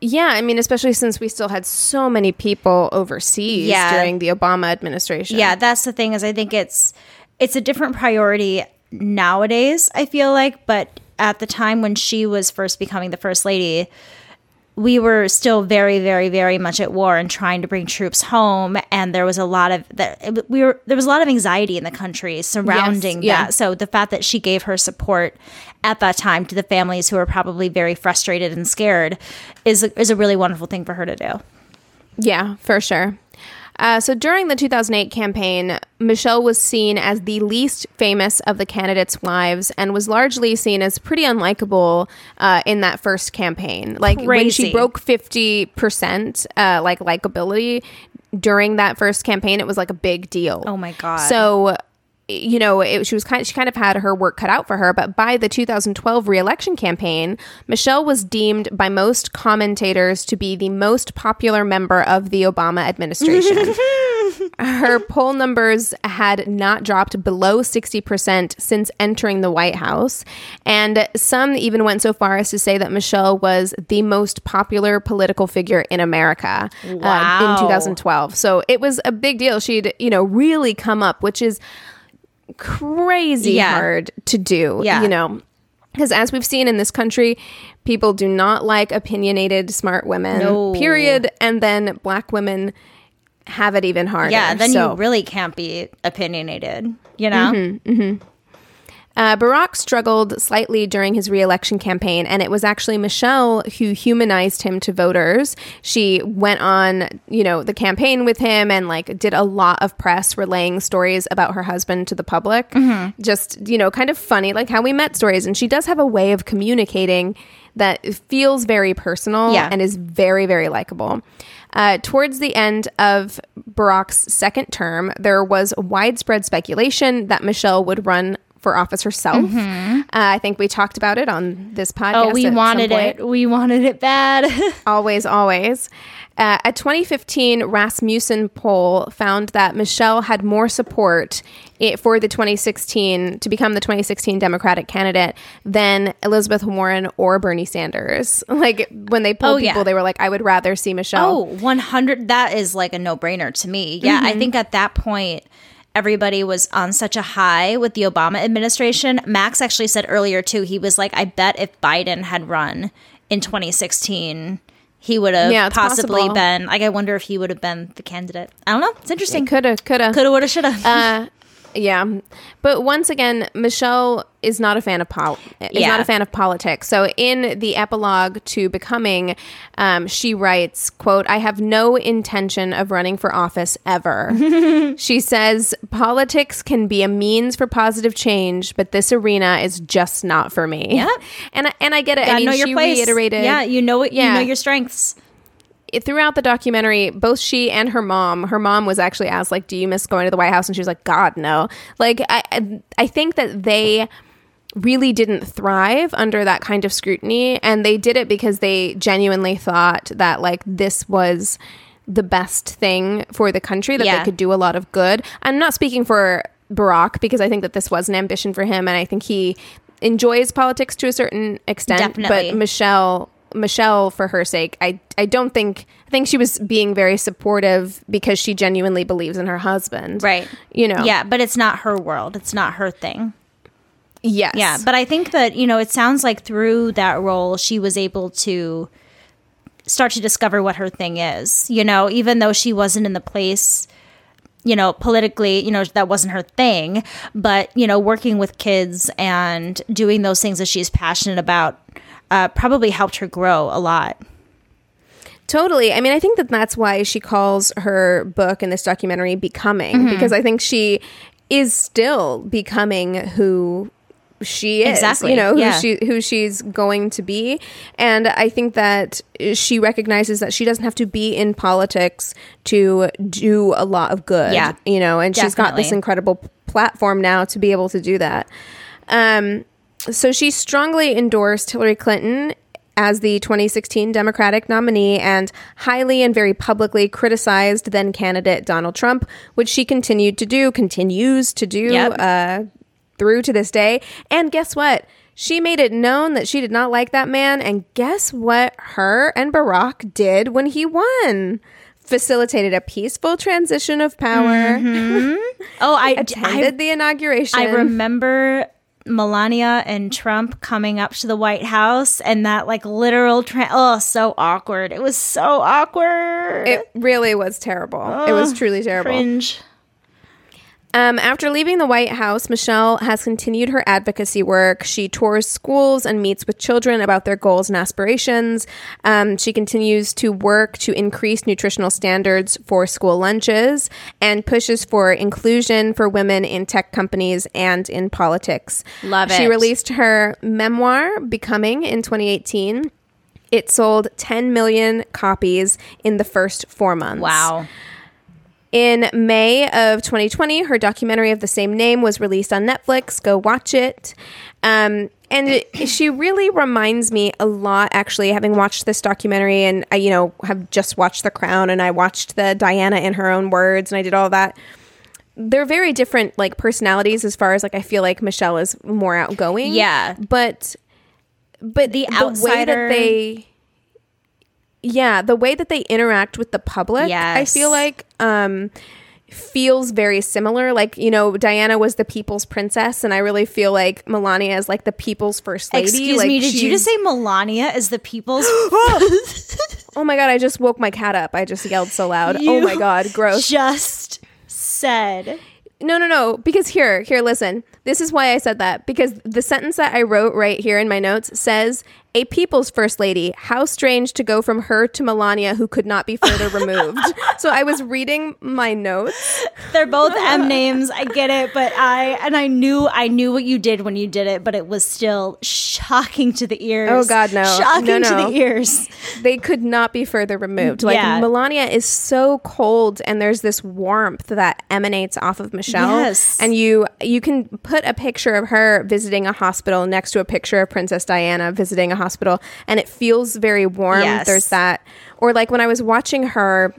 Yeah, I mean, especially since we still had so many people overseas Yeah. during the Obama administration. yeah, that's the thing is I think it's it's a different priority nowadays, I feel like, but at the time when she was first becoming the first lady, we were still very very very much at war and trying to bring troops home and there was a lot of that we were there was a lot of anxiety in the country surrounding yeah. that so the fact that she gave her support at that time to the families who were probably very frustrated and scared is is a really wonderful thing for her to do Yeah, for sure. Uh, so during the 2008 campaign, Michelle was seen as the least famous of the candidates' wives and was largely seen as pretty unlikable uh, in that first campaign. Like when she broke 50% uh, like likability during that first campaign, it was like a big deal. Oh my God. So you know, it, she was kind. She kind of had her work cut out for her. But by the 2012 reelection campaign, Michelle was deemed by most commentators to be the most popular member of the Obama administration. her poll numbers had not dropped below 60% since entering the White House. And some even went so far as to say that Michelle was the most popular political figure in America uh, in 2012. So it was a big deal. She'd, you know, really come up, which is crazy Yeah. hard to do, Yeah. you know. Because as we've seen in this country, people do not like opinionated, smart women. No. Period. And then black women have it even harder. Yeah, then So- you really can't be opinionated, you know? Mm-hmm, mm-hmm. Uh, Barack struggled slightly during his reelection campaign, and it was actually Michelle who humanized him to voters. She went on, you know, the campaign with him and like did a lot of press relaying stories about her husband to the public. Just, you know, kind of funny, like how we met stories. And she does have a way of communicating that feels very personal Yeah. and is very, very likable. Uh, towards the end of Barack's second term, there was widespread speculation that Michelle would run for office herself. Uh, I think we talked about it on this podcast. Mm-hmm. Oh, we wanted it. We wanted it bad. Always, always. Uh, a 2015 Rasmussen poll found that Michelle had more support i for the 2016 to become the 2016 Democratic candidate than Elizabeth Warren or Bernie Sanders. Like when they polled Oh, yeah. people, they were like, "I would rather see Michelle." Oh, 100 that is like a no-brainer to me. Yeah, I think at that point everybody was on such a high with the Obama administration. Max actually said earlier too. He was like I bet if Biden had run in 2016 he would have Yeah, possibly possible. been like I wonder if he would have been the candidate. I don't know. It's interesting. Coulda, coulda, Coulda, woulda, shoulda. Uh, yeah, but once again, Michelle is not a fan of pol- is Yeah. not a fan of politics. So in the epilogue to becoming, um, she writes, "quote I have no intention of running for office ever." she says, "Politics can be a means for positive change, but this arena is just not for me." Yep. and I- and I get it. I mean, know your she place. reiterated, Yeah, you know what you Yeah. know your strengths. Throughout the documentary, both she and her mom, her mom was actually asked, like, do you miss going to the White House? And she was like, God, no. Like, I, I- think that they really didn't thrive under that kind of scrutiny. And they did it because they genuinely thought that, like, this was the best thing for the country, that Yeah. they could do a lot of good. I'm not speaking for Barack because I think that this was an ambition for him. And I think he enjoys politics to a certain extent. Definitely. But Michelle Michelle for her sake I I don't think I think she was being very supportive because she genuinely believes in her husband. Right. You know. Yeah, but it's not her world. It's not her thing. Yes. Yeah, but I think that, you know, it sounds like through that role, she was able to start to discover what her thing is, you know, even though she wasn't in the place, you know, politically, you know, that wasn't her thing, but, you know, working with kids and doing those things that she's passionate about uh, probably helped her grow a lot. Totally. I mean, I think that that's why she calls her book and this documentary "Becoming" Mm-hmm. because I think she is still becoming who she is. Exactly, You know who yeah. she who she's going to be, and I think that she recognizes that she doesn't have to be in politics to do a lot of good. Yeah, You know, and she's got this incredible platform now to be able to do that. Um, so she strongly endorsed Hillary Clinton as the 2016 Democratic nominee and highly and very publicly criticized then candidate Donald Trump, which she continued to do, continues to do Yep. uh, through to this day. And guess what? She made it known that she did not like that man. And guess what her and Barack did when he won? Facilitated a peaceful transition of power, Oh, I, attended I, the inauguration. I remember Melania and Trump coming up to the White House and that like literal tra- oh so awkward. It was so awkward. It really was terrible. it was truly terrible. Cringe. Um, after leaving the White House, Michelle has continued her advocacy work. She tours schools and meets with children about their goals and aspirations. Um, she continues to work to increase nutritional standards for school lunches and pushes for inclusion for women in tech companies and in politics. Love it. She released her memoir, Becoming, in 2018. It sold 10 million copies in the first four months. Wow. In May of 2020, her documentary of the same name was released on Netflix. Go watch it. Um, and it, she really reminds me a lot, actually, having watched this documentary and I, you know, have just watched The Crown and I watched the Diana in her own words and I did all that. They're very different, like personalities, as far as like I feel like Michelle is more outgoing. Yeah. but but The way outsider- that they yeah the way that they interact with the public i feel like um feels very similar. Like, you know, Diana was the people's princess, and I really feel like Melania is like the people's first lady. Excuse like, me, did you just say Melania is the people's? Oh my god, I just woke my cat up. I just yelled so loud. oh my god, gross. Just said. No, no, no. Because here, here, listen. This is why I said that. Because the sentence that I wrote right here in my notes says, a people's first lady. How strange to go from her to Melania, who could not be further removed. so I was reading my notes. They're both M names. I get it, but I and I knew I knew what you did when you did it, but it was still shocking to the ears. Oh, God, no. Shocking No, to the ears. They could not be further removed. Like Yeah. Melania is so cold and there's this warmth that emanates off of Michelle. Yes. And you you can put a picture of her visiting a hospital next to a picture of Princess Diana visiting a hospital and it feels very warm. Yes. There's that or like when I was watching her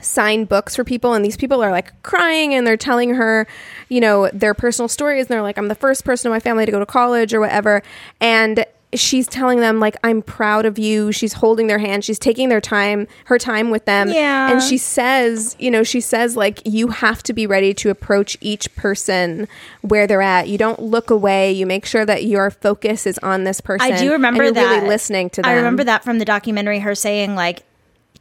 sign books for people and these people are like crying and they're telling her you know their personal stories and they're like i'm the first person in my family to go to college or whatever and she's telling them like i'm proud of you she's holding their hand she's taking their time her time with them Yeah. and she says you know she says like you have to be ready to approach each person where they're at you don't look away you make sure that your focus is on this person I do remember that. really listening to them I remember that from the documentary. Her saying like,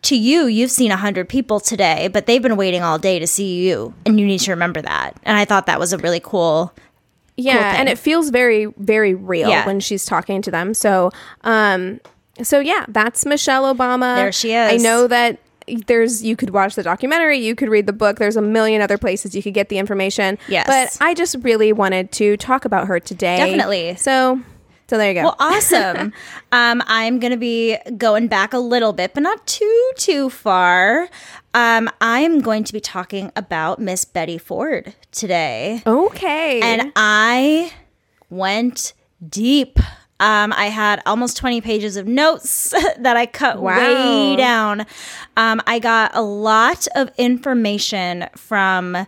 "To you, you've seen a hundred people today, but they've been waiting all day to see you, and you need to remember that." And I thought that was a really cool. Yeah thing. and it feels very very real Yeah. when she's talking to them so um so yeah that's michelle obama There she is. i know that there's you could watch the documentary you could read the book there's a million other places you could get the information Yes. but i just really wanted to talk about her today Definitely. so so there you go Well, awesome. um, I'm going to be going back a little bit, but not too too far. Um, I'm going to be talking about Miss Betty Ford today. okay and I went deep. Um, I had almost 20 pages of notes that I cut Wow. way down. Um, I got a lot of information from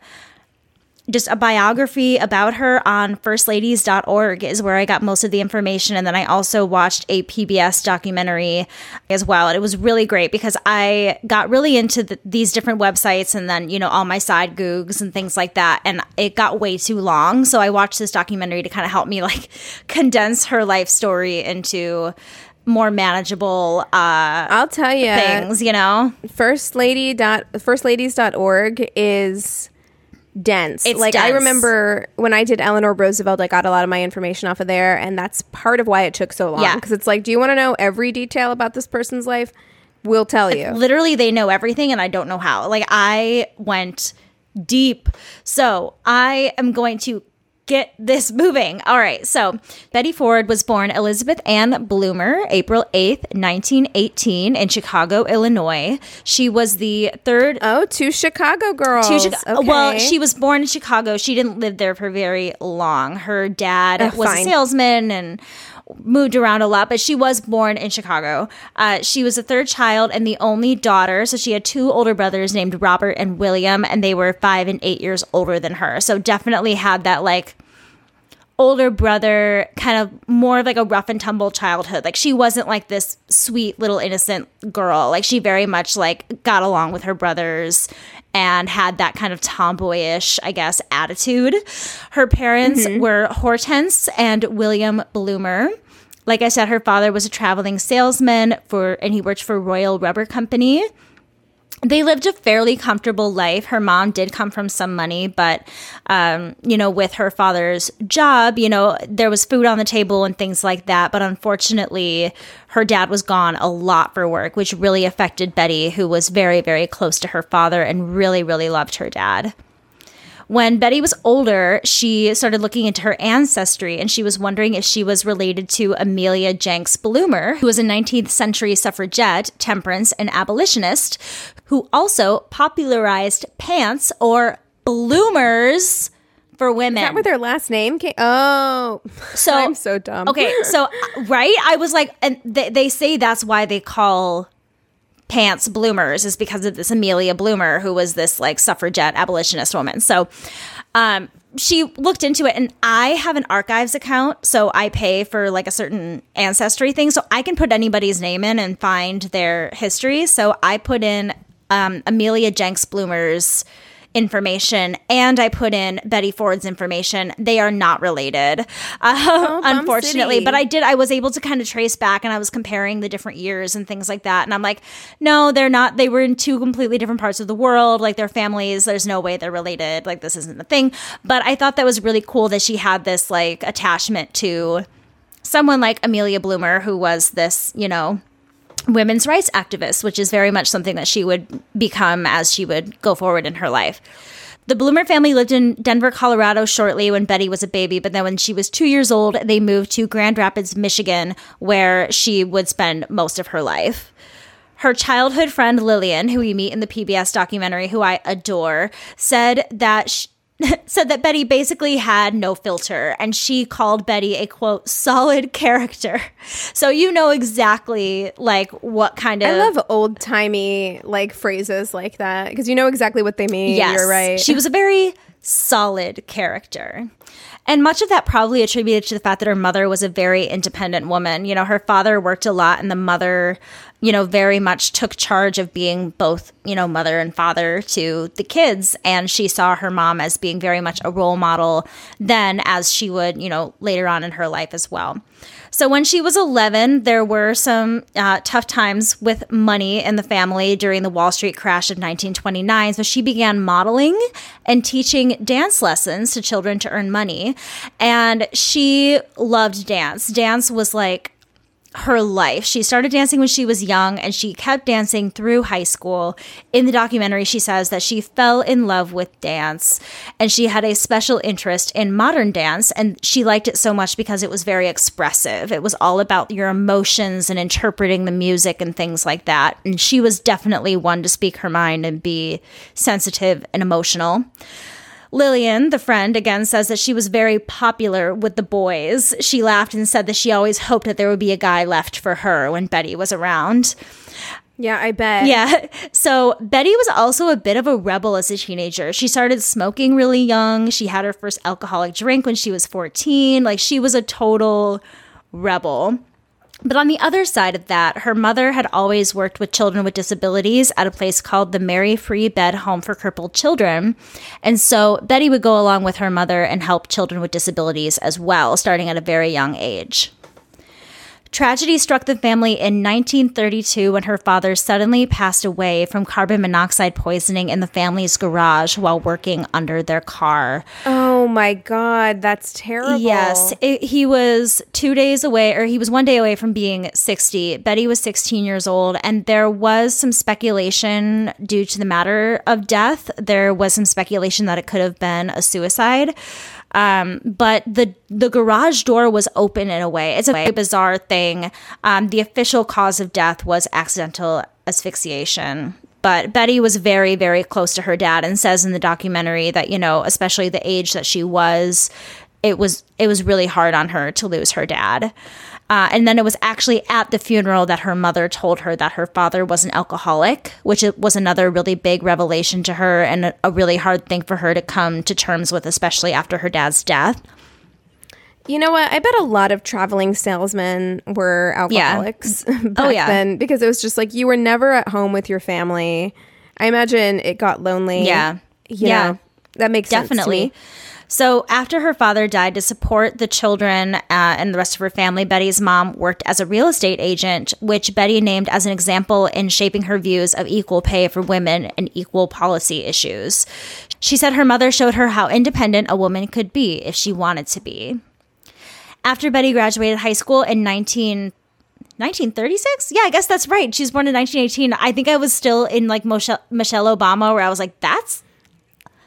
just a biography about her on firstladies.org is where I got most of the information. And then I also watched a PBS documentary as well. And it was really great because I got really into the, these different websites and then, you know, all my side googs and things like that. And it got way too long. So I watched this documentary to kind of help me like condense her life story into more manageable uh, i'll tell you things, you know? first lady dot firstladies.org is dense It's like i remember when i did eleanor roosevelt i got a lot of my information off of there and that's part of why it took so long Yeah. because it's like do you want to know every detail about this person's life we'll tell you literally they know everything and I don't know how. Like I went deep. So I am going to get this moving. All right. So Betty Ford was born Elizabeth Ann Bloomer, April 8th, 1918 in Chicago, Illinois. She was the third oh two chicago girls to Chica- uh, okay. Well, she was born in Chicago. She didn't live there for very long. Her dad Oh, was fine. a salesman and moved around a lot, but she was born in Chicago. Uh, she was the third child and the only daughter. So she had two older brothers named Robert and William, and they were five and eight years older than her. So definitely had that like older brother kind of more of like a rough and tumble childhood. Like she wasn't like this sweet little innocent girl. Like she very much like got along with her brothers and had that kind of tomboyish i guess attitude. Her parents mm-hmm. were hortense and william bloomer like i said her father was a traveling salesman for and he worked for royal rubber company they lived a fairly comfortable life. Her mom did come from some money, but um, you know, with her father's job, you know, there was food on the table and things like that. But unfortunately, her dad was gone a lot for work, which really affected Betty, who was very, very close to her father and really, really loved her dad. When Betty was older, she started looking into her ancestry and she was wondering if she was related to Amelia Jenks Bloomer, who was a 19th century suffragette, temperance, and abolitionist, who also popularized pants or bloomers for women. Is that where their last name came? Oh, So I'm so dumb. Okay, so right, I was like, and they, they say that's why they call pants bloomers is because of this Amelia Bloomer, who was this like suffragette abolitionist woman. So, um, she looked into it, and I have an archives account, so I pay for like a certain ancestry thing, so I can put anybody's name in and find their history. So I put in um, Amelia Jenks Bloomer's information and I put in Betty Ford's information. They are not related, uh, unfortunately. City. But I did, I was able to kind of trace back and I was comparing the different years and things like that. And I'm like, no, they're not. They were in two completely different parts of the world. Like their families, there's no way they're related. Like this isn't a thing. But I thought that was really cool that she had this like attachment to someone like Amelia Bloomer, who was this, you know, women's rights activist, which is very much something that she would become as she would go forward in her life. The Bloomer family lived in Denver, Colorado shortly when Betty was a baby, but then when she was two years old, they moved to Grand Rapids, Michigan, where she would spend most of her life. Her childhood friend Lillian, who we meet in the PBS documentary, who I adore, said that she, said that Betty basically had no filter and she called Betty a quote solid character. So you know exactly like what kind of I love old timey like phrases like that because you know exactly what they mean. Yes. You're right. She was a very solid character. And much of that probably attributed to the fact that her mother was a very independent woman. You know, her father worked a lot and the mother, you know, very much took charge of being both, you know, mother and father to the kids. And she saw her mom as being very much a role model then as she would, you know, later on in her life as well. So when she was 11, there were some uh, tough times with money in the family during the Wall Street crash of 1929. So she began modeling and teaching dance lessons to children to earn money. And she loved dance. Dance was like her life. She started dancing when she was young and she kept dancing through high school. In the documentary, she says that she fell in love with dance and she had a special interest in modern dance. And she liked it so much because it was very expressive. It was all about your emotions and interpreting the music and things like that. And she was definitely one to speak her mind and be sensitive and emotional. Lillian, the friend, again says that she was very popular with the boys. She laughed and said that she always hoped that there would be a guy left for her when Betty was around. yeah, I bet. Yeah. So Betty was also a bit of a rebel as a teenager. She started smoking really young. She had her first alcoholic drink when she was 14. Like she was a total rebel. But on the other side of that, her mother had always worked with children with disabilities at a place called the Mary Free Bed Home for Crippled Children. And so Betty would go along with her mother and help children with disabilities as well, starting at a very young age. Tragedy struck the family in 1932 when her father suddenly passed away from carbon monoxide poisoning in the family's garage while working under their car. Oh my god, that's terrible. Yes, it, he was two days away, or he was one day away from being 60. Betty was 16 years old, and there was some speculation due to the matter of death. There was some speculation that it could have been a suicide. Um, but the the garage door was open in a way. It's a very bizarre thing. Um, the official cause of death was accidental asphyxiation. But Betty was very, very close to her dad and says in the documentary that, you know, especially the age that she was, it was it was really hard on her to lose her dad. Uh, and then it was actually at the funeral that her mother told her that her father was an alcoholic, which was another really big revelation to her and a, a really hard thing for her to come to terms with, especially after her dad's death. You know what? I bet a lot of traveling salesmen were alcoholics back Oh, yeah. then because it was just like you were never at home with your family. I imagine it got lonely. Yeah. You Yeah. that makes sense Definitely. So, after her father died, to support the children uh, and the rest of her family, Betty's mom worked as a real estate agent, which Betty named as an example in shaping her views of equal pay for women and equal policy issues. She said her mother showed her how independent a woman could be if she wanted to be. After Betty graduated high school in 19. 1936? Yeah, I guess that's right. She was born in 1918. I think I was still in like Michelle Obama, where I was like, that's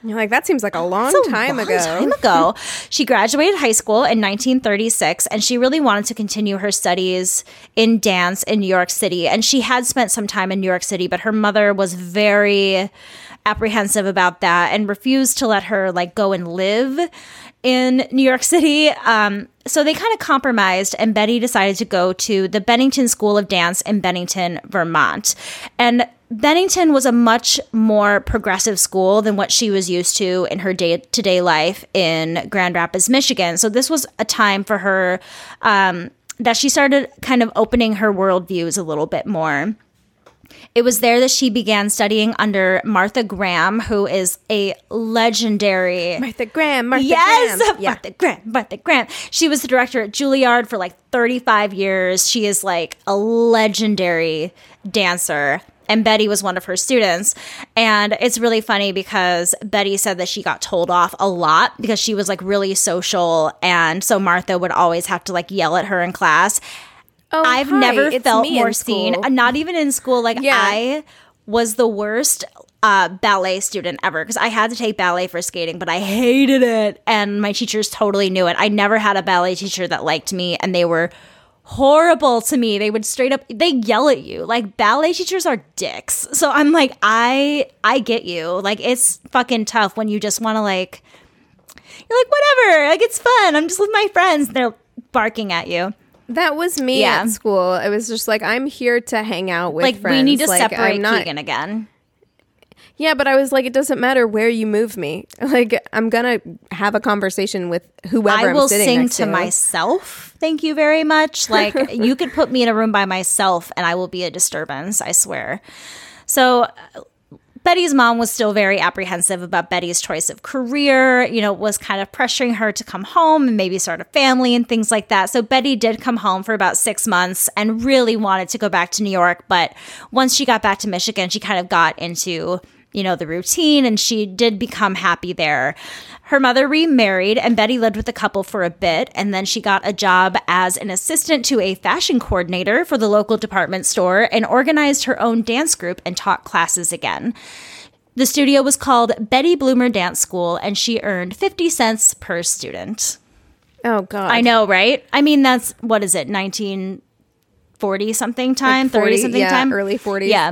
You're like that seems like a long a time long ago. time ago. she graduated high school in 1936 and she really wanted to continue her studies in dance in New York City. And she had spent some time in New York City, but her mother was very apprehensive about that and refused to let her like go and live in New York City. Um, so they kind of compromised, and Betty decided to go to the Bennington School of Dance in Bennington, Vermont. And Bennington was a much more progressive school than what she was used to in her day to day life in Grand Rapids, Michigan. So this was a time for her um, that she started kind of opening her worldviews a little bit more. It was there that she began studying under Martha Graham, who is a legendary. Martha Graham, Martha yes, Graham. Yeah. Martha Graham, Martha Graham. She was the director at Juilliard for like 35 years. She is like a legendary dancer. And Betty was one of her students. And it's really funny because Betty said that she got told off a lot because she was like really social. And so Martha would always have to like yell at her in class. Oh, I've hi, never felt more seen. Not even in school. Like Yeah. I was the worst uh, ballet student ever because I had to take ballet for skating, but I hated it, and my teachers totally knew it. I never had a ballet teacher that liked me, and they were horrible to me. They would straight up they yell at you. Like ballet teachers are dicks. So I'm like I I get you. Like it's fucking tough when you just want to like you're like whatever. Like it's fun. I'm just with my friends. They're barking at you. That was me Yeah. at school. It was just like I'm here to hang out with Like friends. we need to Like, separate I'm not, Keegan again. Yeah, but I was like, it doesn't matter where you move me. Like I'm gonna have a conversation with whoever I I'm will sitting sing to myself. Thank you very much. Like you could put me in a room by myself and I will be a disturbance, I swear. So Betty's mom was still very apprehensive about Betty's choice of career, you know, was kind of pressuring her to come home and maybe start a family and things like that. So Betty did come home for about six months and really wanted to go back to New York. But once she got back to Michigan, she kind of got into, you know, the routine and she did become happy there. Her mother remarried and Betty lived with the couple for a bit. And then she got a job as an assistant to a fashion coordinator for the local department store and organized her own dance group and taught classes again. The studio was called Betty Bloomer Dance School, and she earned 50 cents per student. Oh God, I know, right? I mean, that's what is it, 1940 something time, 30 40, something yeah, time? early 40s. Yeah.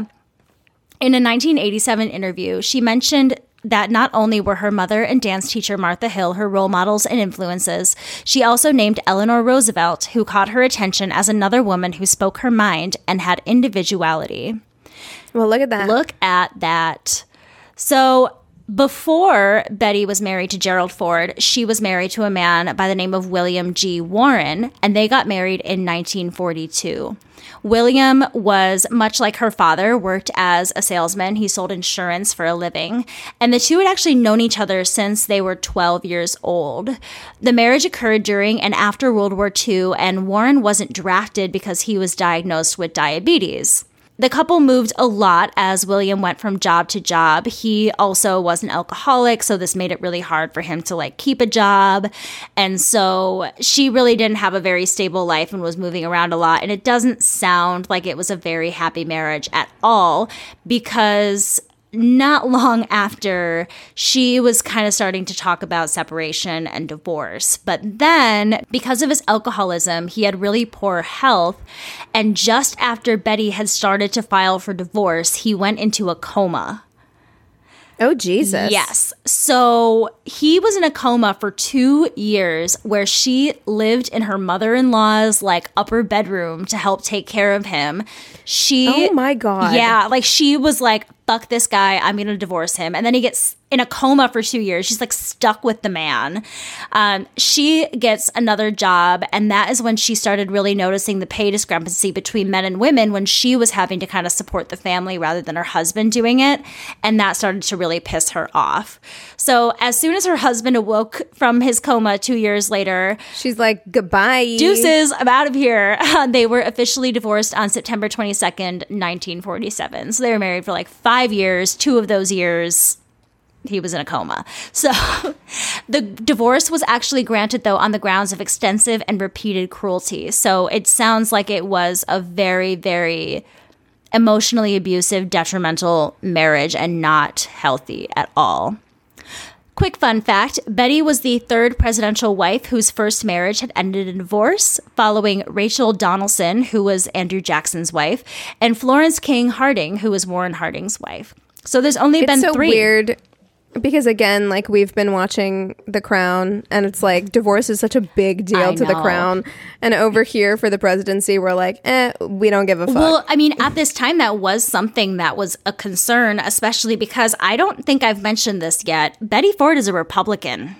In a 1987 interview, she mentioned that not only were her mother and dance teacher Martha Hill her role models and influences, she also named Eleanor Roosevelt, who caught her attention as another woman who spoke her mind and had individuality. Well, look at that. Look at that. So before Betty was married to Gerald Ford, she was married to a man by the name of William G. Warren, and they got married in 1942. William was much like her father, worked as a salesman. He sold insurance for a living, and the two had actually known each other since they were 12 years old. The marriage occurred during and after World War II, and Warren wasn't drafted because he was diagnosed with diabetes. The couple moved a lot as William went from job to job. He also was an alcoholic, so this made it really hard for him to like keep a job. And so she really didn't have a very stable life and was moving around a lot. And it doesn't sound like it was a very happy marriage at all because not long after she was kind of starting to talk about separation and divorce. But then, because of his alcoholism, he had really poor health. And just after Betty had started to file for divorce, he went into a coma. oh Jesus. Yes. So he was in a coma for two years where she lived in her mother in law's like upper bedroom to help take care of him. She Oh my God. Yeah, like she was like, fuck this guy, I'm gonna divorce him. And then he gets in a coma for two years. She's like stuck with the man. Um, she gets another job, and that is when she started really noticing the pay discrepancy between men and women when she was having to kind of support the family rather than her husband doing it. And that started to really piss her off. So as soon as her husband awoke from his coma two years later, She's like goodbye. Deuces, I'm out of here. they were officially divorced on September 22nd, 1947. So they were married for like five years. Two of those years, he was in a coma. So the divorce was actually granted, though, on the grounds of extensive and repeated cruelty. So it sounds like it was a very, very emotionally abusive, detrimental marriage and not healthy at all. Quick fun fact Betty was the third presidential wife whose first marriage had ended in divorce, following Rachel Donelson, who was Andrew Jackson's wife, and Florence King Harding, who was Warren Harding's wife. So there's only It's been so three. weird because again, like we've been watching The Crown, and it's like divorce is such a big deal I to the. Crown, and over here for the presidency, we're like, eh, we don't give a fuck. Well, I mean, at this time, that was something that was a concern, especially because I don't think I've mentioned this yet. Betty Ford is a Republican.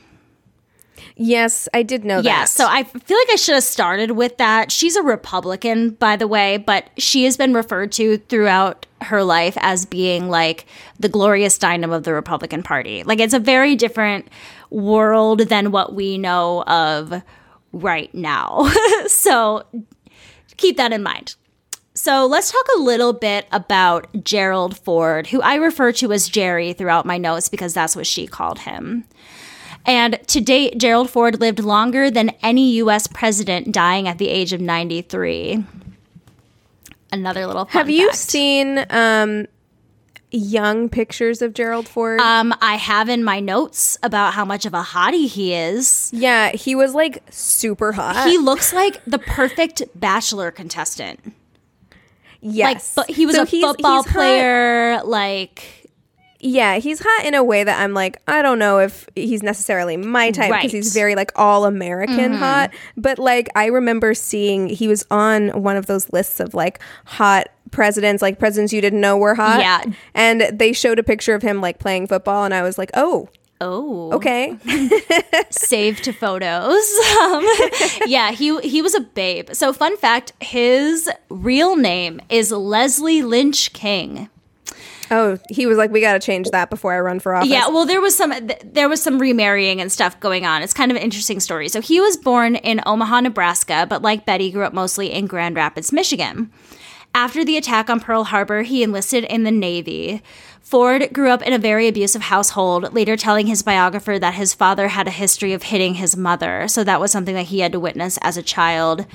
Yes, I did know Yeah, that. so I feel like I should have started with that. She's a Republican, by the way, but she has been referred to throughout her life as being like the Gloria Steinem of the Republican Party. Like it's a very different world than what we know of right now. so keep that in mind. So let's talk a little bit about Gerald Ford, who I refer to as Jerry throughout my notes because that's what she called him. And to date, Gerald Ford lived longer than any U.S. president, dying at the age of 93. Another little Have you seen um, young pictures of Gerald Ford? Um, I have in my notes about how much of a hottie he is. yeah, he was like super hot. He looks like the perfect bachelor contestant. yes, Like, but he was So a he's- football he's hot- player. Like, Yeah, he's hot in a way that I'm like, I don't know if he's necessarily my type because Right. Mm-hmm. he's very like all American hot. But like, I remember seeing he was on one of those lists of like hot presidents, like presidents you didn't know were hot. Yeah. And they showed a picture of him like playing football, and I was like, oh, oh, okay. saved to photos. Um, yeah, he he was a babe. So, fun fact: his real name is Leslie Lynch King. Oh, he was like, we got to change that before I run for office. Yeah, well, there was some th- there was some remarrying and stuff going on. It's kind of an interesting story. So he was born in Omaha, Nebraska, but like Betty, grew up mostly in Grand Rapids, Michigan. After the attack on Pearl Harbor, he enlisted in the Navy. Ford grew up in a very abusive household, later telling his biographer that his father had a history of hitting his mother, so that was something that he had to witness as a child.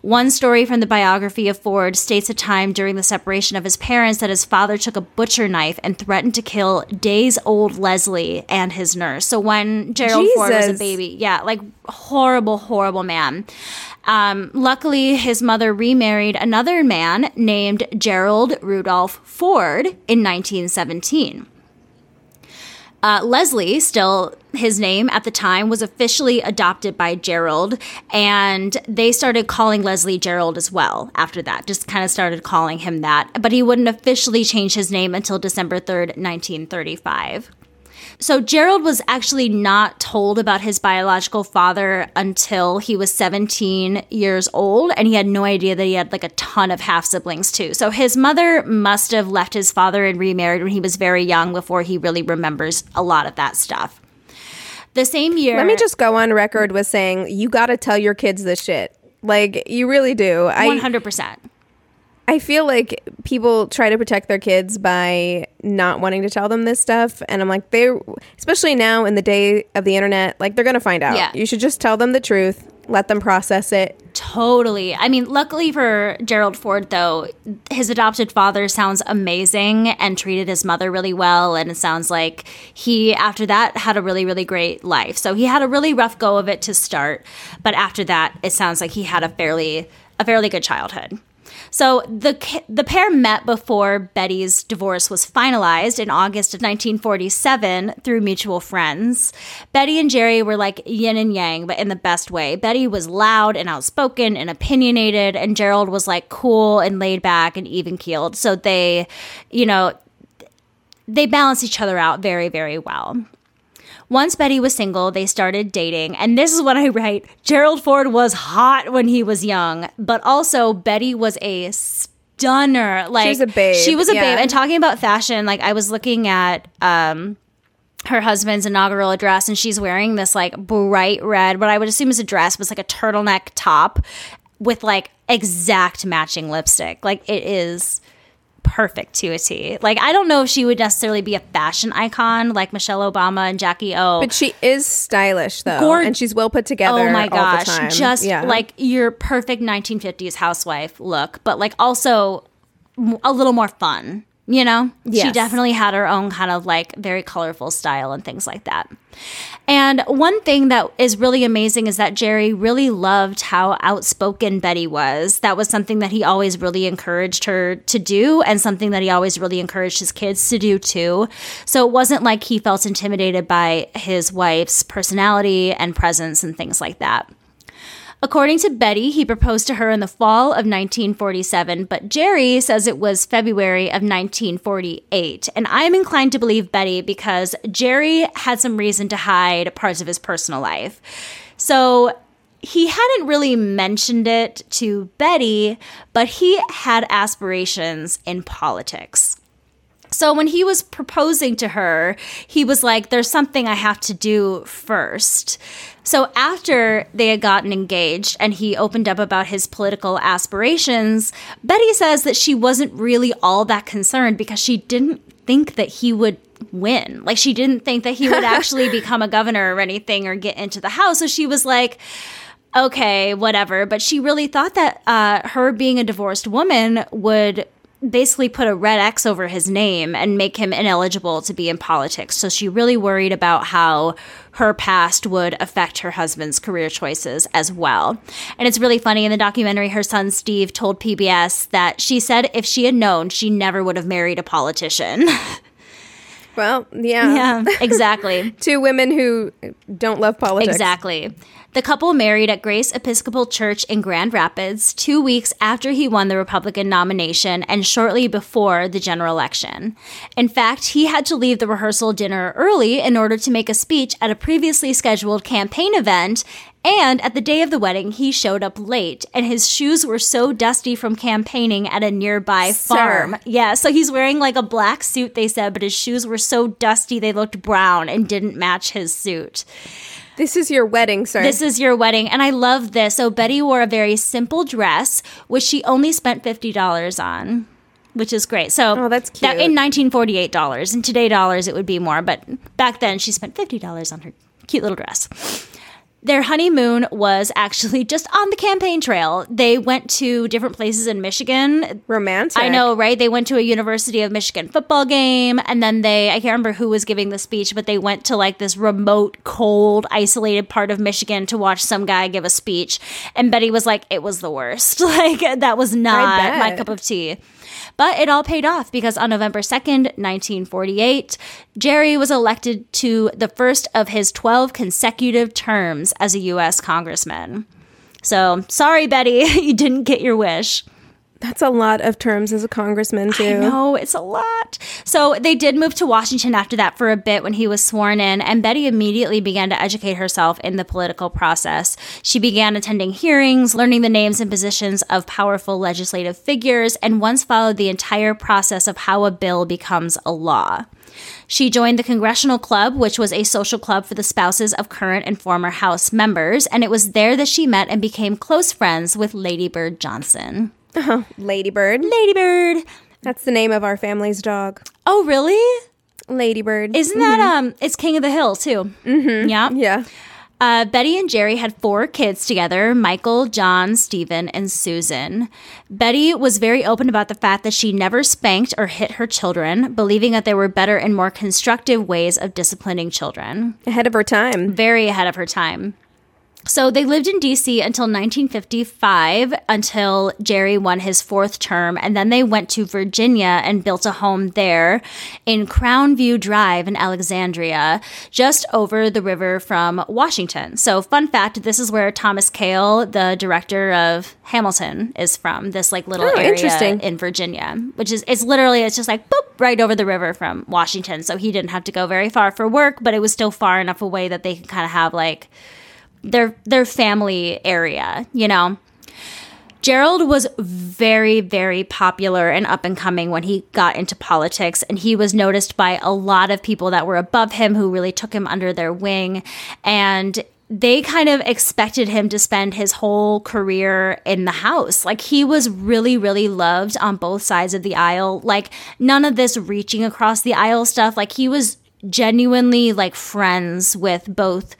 One story from the biography of Ford states a time during the separation of his parents that his father took a butcher knife and threatened to kill days old Leslie and his nurse. So when Gerald Ford was a baby, yeah, like horrible, horrible man. Um, luckily, his mother remarried another man named Gerald Rudolph Ford in 1917. Uh, Leslie, still his name at the time, was officially adopted by Gerald, and they started calling Leslie Gerald as well after that. Just kind of started calling him that, but he wouldn't officially change his name until December 3rd, 1935. So Gerald was actually not told about his biological father until he was 17 years old and he had no idea that he had like a ton of half siblings too. So his mother must have left his father and remarried when he was very young before he really remembers a lot of that stuff. The same year Let me just go on record with saying you got to tell your kids this shit. Like you really do. I 100%. I feel like people try to protect their kids by not wanting to tell them this stuff and I'm like they especially now in the day of the internet like they're going to find out. Yeah. You should just tell them the truth, let them process it. Totally. I mean, luckily for Gerald Ford, though, his adopted father sounds amazing and treated his mother really well. And it sounds like he, after that, had a really, really great life. So he had a really rough go of it to start. But after that, it sounds like he had a fairly, a fairly good childhood. So the the pair met before Betty's divorce was finalized in August of 1947 through mutual friends. Betty and Jerry were like yin and yang, but in the best way. Betty was loud and outspoken and opinionated, and Gerald was like cool and laid back and even keeled. So they, you know, they balance each other out very, very well. Once Betty was single, they started dating. And this is what I write Gerald Ford was hot when he was young, but also Betty was a stunner. Like she was a babe, She was a yeah. babe. And talking about fashion, like I was looking at um her husband's inaugural address and she's wearing this like bright red, what I would assume is a dress, was like a turtleneck top with like exact matching lipstick. Like it is perfect to a T. Like I don't know if she would necessarily be a fashion icon like Michelle Obama and Jackie O. But she is stylish though Gord- and she's well put together oh my gosh, just Yeah. like your perfect 1950s housewife look, but like also a little more fun. You know, she definitely had her own kind of like very colorful style and things like that. And one thing that is really amazing is that Jerry really loved how outspoken Betty was. That was something that he always really encouraged her to do, and something that he always really encouraged his kids to do too. So it wasn't like he felt intimidated by his wife's personality and presence and things like that. According to Betty, he proposed to her in the fall of 1947, but Jerry says it was February of 1948. And I'm inclined to believe Betty because Jerry had some reason to hide parts of his personal life. So he hadn't really mentioned it to Betty, but he had aspirations in politics. So when he was proposing to her, he was like, There's something I have to do first. So after they had gotten engaged and he opened up about his political aspirations, Betty says that she wasn't really all that concerned because she didn't think that he would win. Like she didn't think that he would actually become a governor or anything or get into the House. So she was like, okay, whatever. But she really thought that uh, her being a divorced woman would basically put a red X over his name and make him ineligible to be in politics. So she really worried about how her past would affect her husband's career choices as well. And it's really funny in the documentary, her son Steve told PBS that she said if she had known, she never would have married a politician. Well, yeah. yeah, exactly. Two women who don't love politics. Exactly. The couple married at Grace Episcopal Church in Grand Rapids two weeks after he won the Republican nomination and shortly before the general election. In fact, he had to leave the rehearsal dinner early in order to make a speech at a previously scheduled campaign event and at the day of the wedding, he showed up late, and his shoes were so dusty from campaigning at a nearby Sir. farm. Yeah, so he's wearing like a black suit, they said, but his shoes were so dusty they looked brown and didn't match his suit. This is your wedding, sir. This is your wedding. And I love this. So Betty wore a very simple dress, which she only spent $50 on. Which is great. So Oh, that's That, in 1948 dollars. In today dollars, it would be more, but back then she spent $50 on her cute little dress. Their honeymoon was actually just on the campaign trail. They went to different places in Michigan. romantic. I know, right? They went to a University of Michigan football game, and then they, I can't remember who was giving the speech, but they went to like this remote, cold, isolated part of Michigan to watch some guy give a speech. And Betty was like, it was the worst. Like, that was not my cup of tea. But it all paid off because on November 2nd, 1948, Jerry was elected to the first of his 12 consecutive terms as a U.S. Congressman. So, sorry, Betty, you didn't get your wish. That's a lot of terms as a congressman, too. I know, it's a lot. So they did move to Washington after that for a bit when he was sworn in, and Betty immediately began to educate herself in the political process. She began attending hearings, learning the names and positions of powerful legislative figures, and once followed the entire process of how a bill becomes a law. She joined the Congressional Club, which was a social club for the spouses of current and former House members, and it was there that she met and became close friends with Lady Bird Johnson. Ladybird. Ladybird! That's the name of our family's dog. Oh, really? Ladybird. Isn't that um? It's King of the Hill too. Mm-hmm. Yeah. Yeah. Uh, Betty and Jerry had four kids together Michael, John, Stephen, and Susan. Betty was very open about the fact that she never spanked or hit her children, believing that there were better and more constructive ways of disciplining children. Ahead of her time. Very ahead of her time. So they lived in DC until 1955, until Jerry won his fourth term, and then they went to Virginia and built a home there in Crown View Drive in Alexandria, just over the river from Washington. So, fun fact this is where Thomas Kail, the director of Hamilton, is from. This like little Oh, area interesting. in Virginia, which is it's literally it's just like boop right over the river from Washington. So he didn't have to go very far for work, but it was still far enough away that they could kind of have like their their family area, you know. Gerald was very, very popular and up and coming when he got into politics, and he was noticed by a lot of people that were above him who really took him under their wing. And they kind of expected him to spend his whole career in the house. Like he was really, really loved on both sides of the aisle. Like none of this reaching across the aisle stuff. Like he was genuinely like friends with both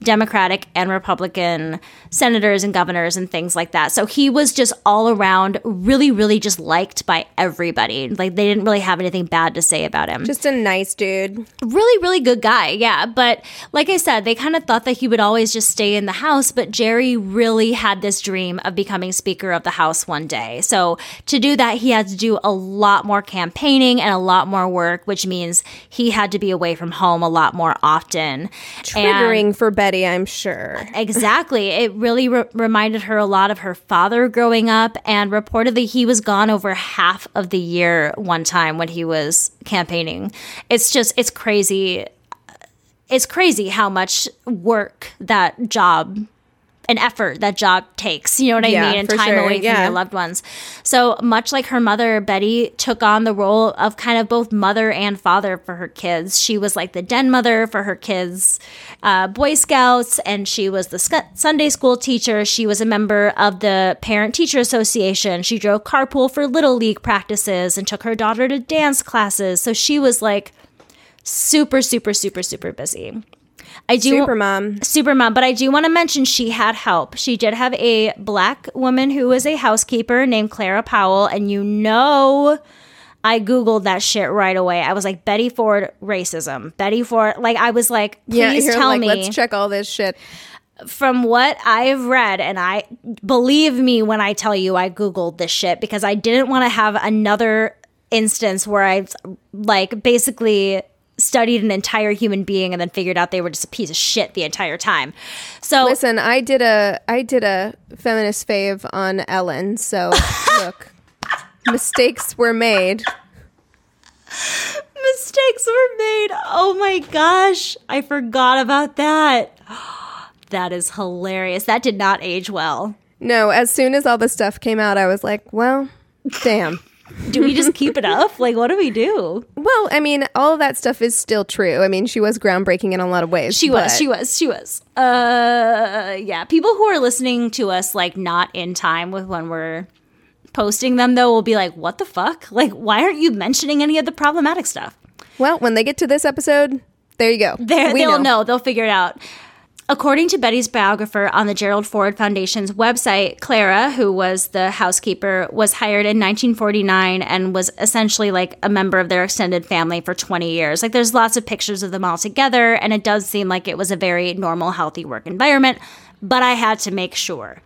Democratic and Republican senators and governors and things like that. So he was just all around really, really just liked by everybody. Like they didn't really have anything bad to say about him. Just a nice dude. really, really good guy. Yeah. But like I said, they kind of thought that he would always just stay in the House. But Jerry really had this dream of becoming Speaker of the House one day. So to do that, he had to do a lot more campaigning and a lot more work, which means he had to be away from home a lot more often. And- Triggering for Betty, I'm sure. Exactly. It really re- reminded her a lot of her father growing up, and reportedly, he was gone over half of the year one time when he was campaigning. It's just, it's crazy. it's crazy how much work that job and effort that job takes. You know what I Yeah, mean? And time sure, away from yeah. your loved ones. So much like her mother, Betty took on the role of kind of both mother and father for her kids. She was like the den mother for her kids' uh, Boy Scouts, and she was the sc- Sunday school teacher. She was a member of the Parent Teacher Association. She drove carpool for Little League practices and took her daughter to dance classes. So she was like super, super, super, super busy. I do Super mom. super mom but i do want to mention she had help she did have a black woman who was a housekeeper named clara powell and you know i googled that shit right away i was like betty ford racism betty ford like i was like please you're tell like, me let's check all this shit. from what i've read and i believe me when i tell you i googled this shit because i didn't want to have another instance where i've like basically studied an entire human being and then figured out they were just a piece of shit the entire time so Listen, I did a I did a feminist fave on Ellen, so look, mistakes were made. mistakes were made. Oh my gosh, I forgot about that. That is hilarious. That did not age well. No, as soon as all the stuff came out, I was like, well, damn. Do we just keep it up? Like, what do we do? Well, I mean, all of that stuff is still true. I mean, she was groundbreaking in a lot of ways. She was, she was, she was. Uh, yeah. People who are listening to us, like, not in time with when we're posting them, though, will be like, what the fuck? Like, why aren't you mentioning any of the problematic stuff? Well, when they get to this episode, there you go. They're, We they'll know. know. They'll figure it out. According to Betty's biographer on the Gerald Ford Foundation's website, Clara, who was the housekeeper, was hired in 1949 and was essentially like a member of their extended family for 20 years. Like there's lots of pictures of them all together, and it does seem like it was a very normal, healthy work environment, but I had to make sure.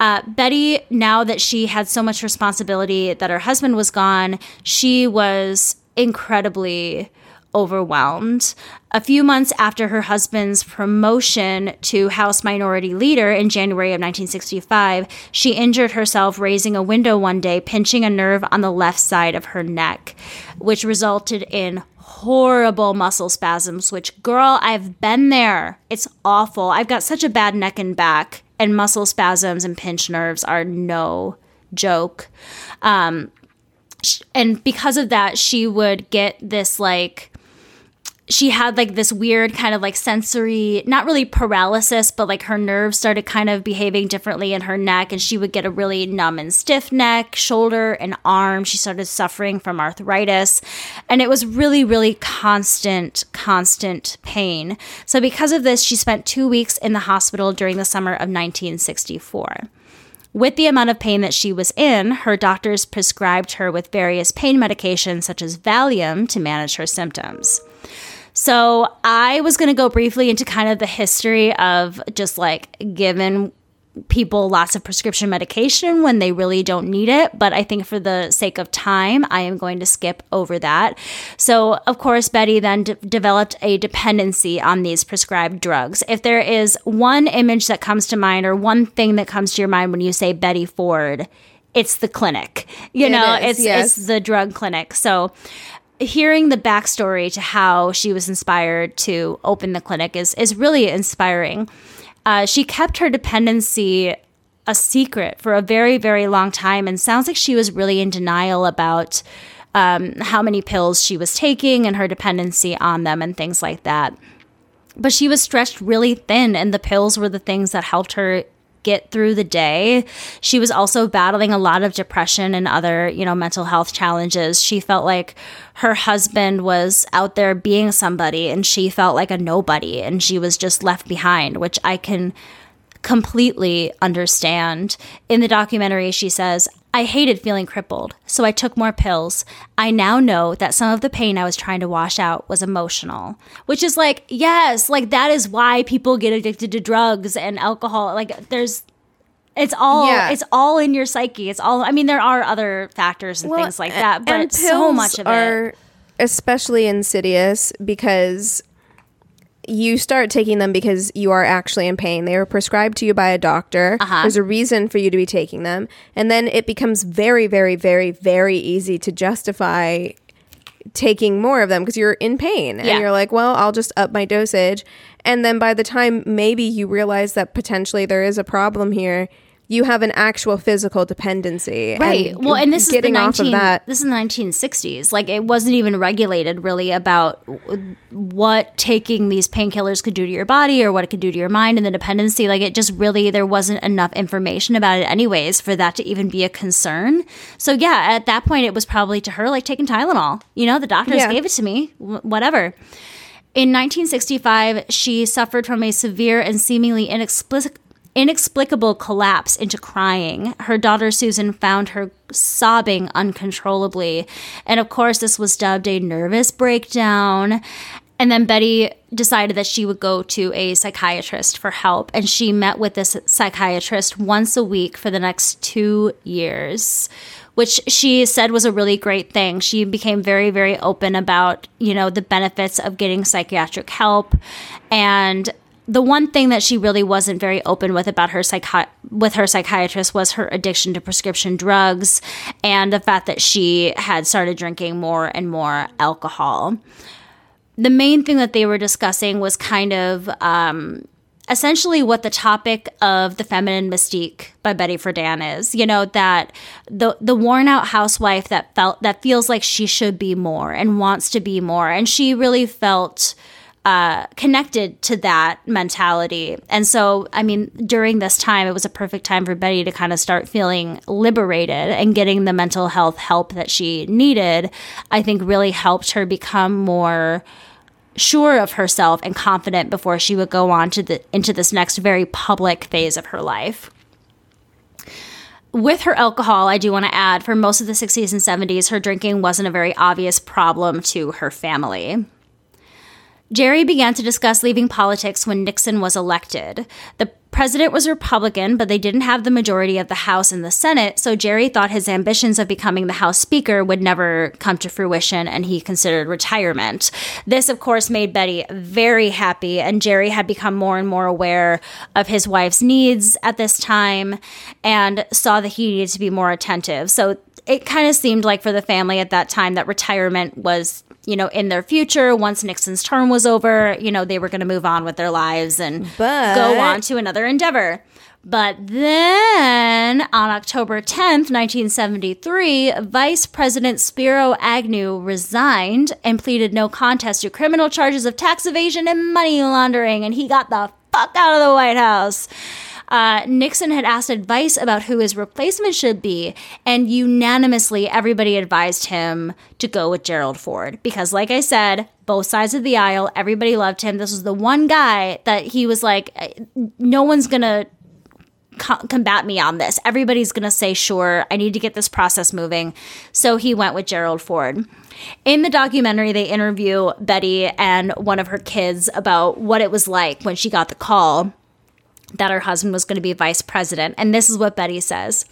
Uh, Betty, now that she had so much responsibility that her husband was gone, she was incredibly overwhelmed. A few months after her husband's promotion to House Minority Leader in January of 1965, she injured herself raising a window one day, pinching a nerve on the left side of her neck, which resulted in horrible muscle spasms, which, girl, I've been there. It's awful. I've got such a bad neck and back, and muscle spasms and pinched nerves are no joke. Um, and because of that, she would get this like, she had like this weird kind of like sensory, not really paralysis, but like her nerves started kind of behaving differently in her neck, and she would get a really numb and stiff neck, shoulder, and arm. She started suffering from arthritis, and it was really, really constant, constant pain. So, because of this, she spent two weeks in the hospital during the summer of 1964. With the amount of pain that she was in, her doctors prescribed her with various pain medications such as Valium to manage her symptoms. So, I was going to go briefly into kind of the history of just like giving people lots of prescription medication when they really don't need it. But I think for the sake of time, I am going to skip over that. So, of course, Betty then d- developed a dependency on these prescribed drugs. If there is one image that comes to mind or one thing that comes to your mind when you say Betty Ford, it's the clinic. You It know, is, it's yes. it's the drug clinic. So hearing the backstory to how she was inspired to open the clinic is is really inspiring. Uh, she kept her dependency a secret for a very very long time, and sounds like she was really in denial about um, how many pills she was taking and her dependency on them and things like that. But she was stretched really thin, and the pills were the things that helped her get through the day. She was also battling a lot of depression and other, you know, mental health challenges. She felt like her husband was out there being somebody and she felt like a nobody and she was just left behind, which I can completely understand. In the documentary, she says, I hated feeling crippled, so I took more pills. I now know that some of the pain I was trying to wash out was emotional. Which is like, yes, like that is why people get addicted to drugs and alcohol. Like there's it's all Yeah. it's all in your psyche. It's all I mean there are other factors and Well, things like that, but so much of it are especially insidious because you start taking them because you are actually in pain. They are prescribed to you by a doctor. Uh-huh. There's a reason for you to be taking them, and then it becomes very, very, very, very easy to justify taking more of them because you're in pain and you're like, well, I'll just up my dosage. And then by the time maybe you realize that potentially there is a problem here, you have an actual physical dependency. right well and this is the off 19 of that. this is the 1960s like it wasn't even regulated really about what taking these painkillers could do to your body or what it could do to your mind and the dependency like it just really there wasn't enough information about it anyways for that to even be a concern so yeah at that point it was probably to her like taking tylenol you know the doctors Yeah. gave it to me whatever in 1965, she suffered from a severe and seemingly inexplic- inexplicable collapse into crying. Her daughter Susan found her sobbing uncontrollably. And of course, this was dubbed a nervous breakdown. And then Betty decided that she would go to a psychiatrist for help. And she met with this psychiatrist once a week for the next two years, which she said was a really great thing. She became very, very open about, you know, the benefits of getting psychiatric help. And the one thing that she really wasn't very open with about her psychi- with her psychiatrist was her addiction to prescription drugs and the fact that she had started drinking more and more alcohol the main thing that they were discussing was kind of um, essentially what the topic of the feminine mystique by Betty Friedan is. You know that the the worn out housewife that felt that feels like she should be more and wants to be more, and she really felt. Uh, connected to that mentality. And so, I mean, during this time, it was a perfect time for Betty to kind of start feeling liberated and getting the mental health help that she needed. I think really helped her become more sure of herself and confident before she would go on to the into this next very public phase of her life. With her alcohol, I do want to add for most of the 60s and 70s, her drinking wasn't a very obvious problem to her family. Jerry began to discuss leaving politics when Nixon was elected. The president was Republican, but they didn't have the majority of the House and the Senate, so Jerry thought his ambitions of becoming the House Speaker would never come to fruition and he considered retirement. This, of course, made Betty very happy, and Jerry had become more and more aware of his wife's needs at this time and saw that he needed to be more attentive. So it kind of seemed like for the family at that time that retirement was you know in their future once nixon's term was over you know they were going to move on with their lives and But- go on to another endeavor but then on October 10th, 1973, Vice President Spiro Agnew resigned and pleaded no contest to criminal charges of tax evasion and money laundering, and he got the fuck out of the White House. Uh, Nixon had asked advice about who his replacement should be, and unanimously everybody advised him to go with Gerald Ford. Because, like I said, both sides of the aisle, everybody loved him. This was the one guy that he was like, no one's gonna co- combat me on this. Everybody's going to say, sure, I need to get this process moving. So he went with Gerald Ford. In the documentary, they interview Betty and one of her kids about what it was like when she got the call that her husband was going to be vice president. And this is what Betty says.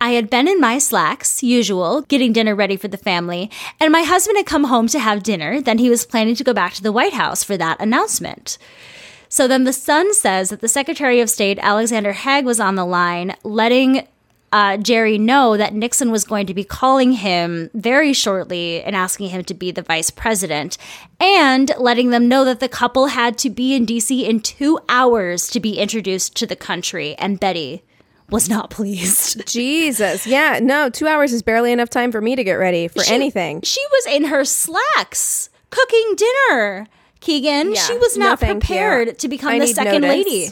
I had been in my slacks, usual, getting dinner ready for the family, and my husband had come home to have dinner. Then he was planning to go back to the White House for that announcement. So then the son says that the Secretary of State, Alexander Haig, was on the line, letting uh, Jerry know that Nixon was going to be calling him very shortly and asking him to be the vice president, and letting them know that the couple had to be in DC in two hours to be introduced to the country. And Betty was not pleased. Jesus. Yeah. No, two hours is barely enough time for me to get ready for She- anything. She was in her slacks cooking dinner. Keegan, Yeah. she was No, not you. prepared to become I the second notice. lady.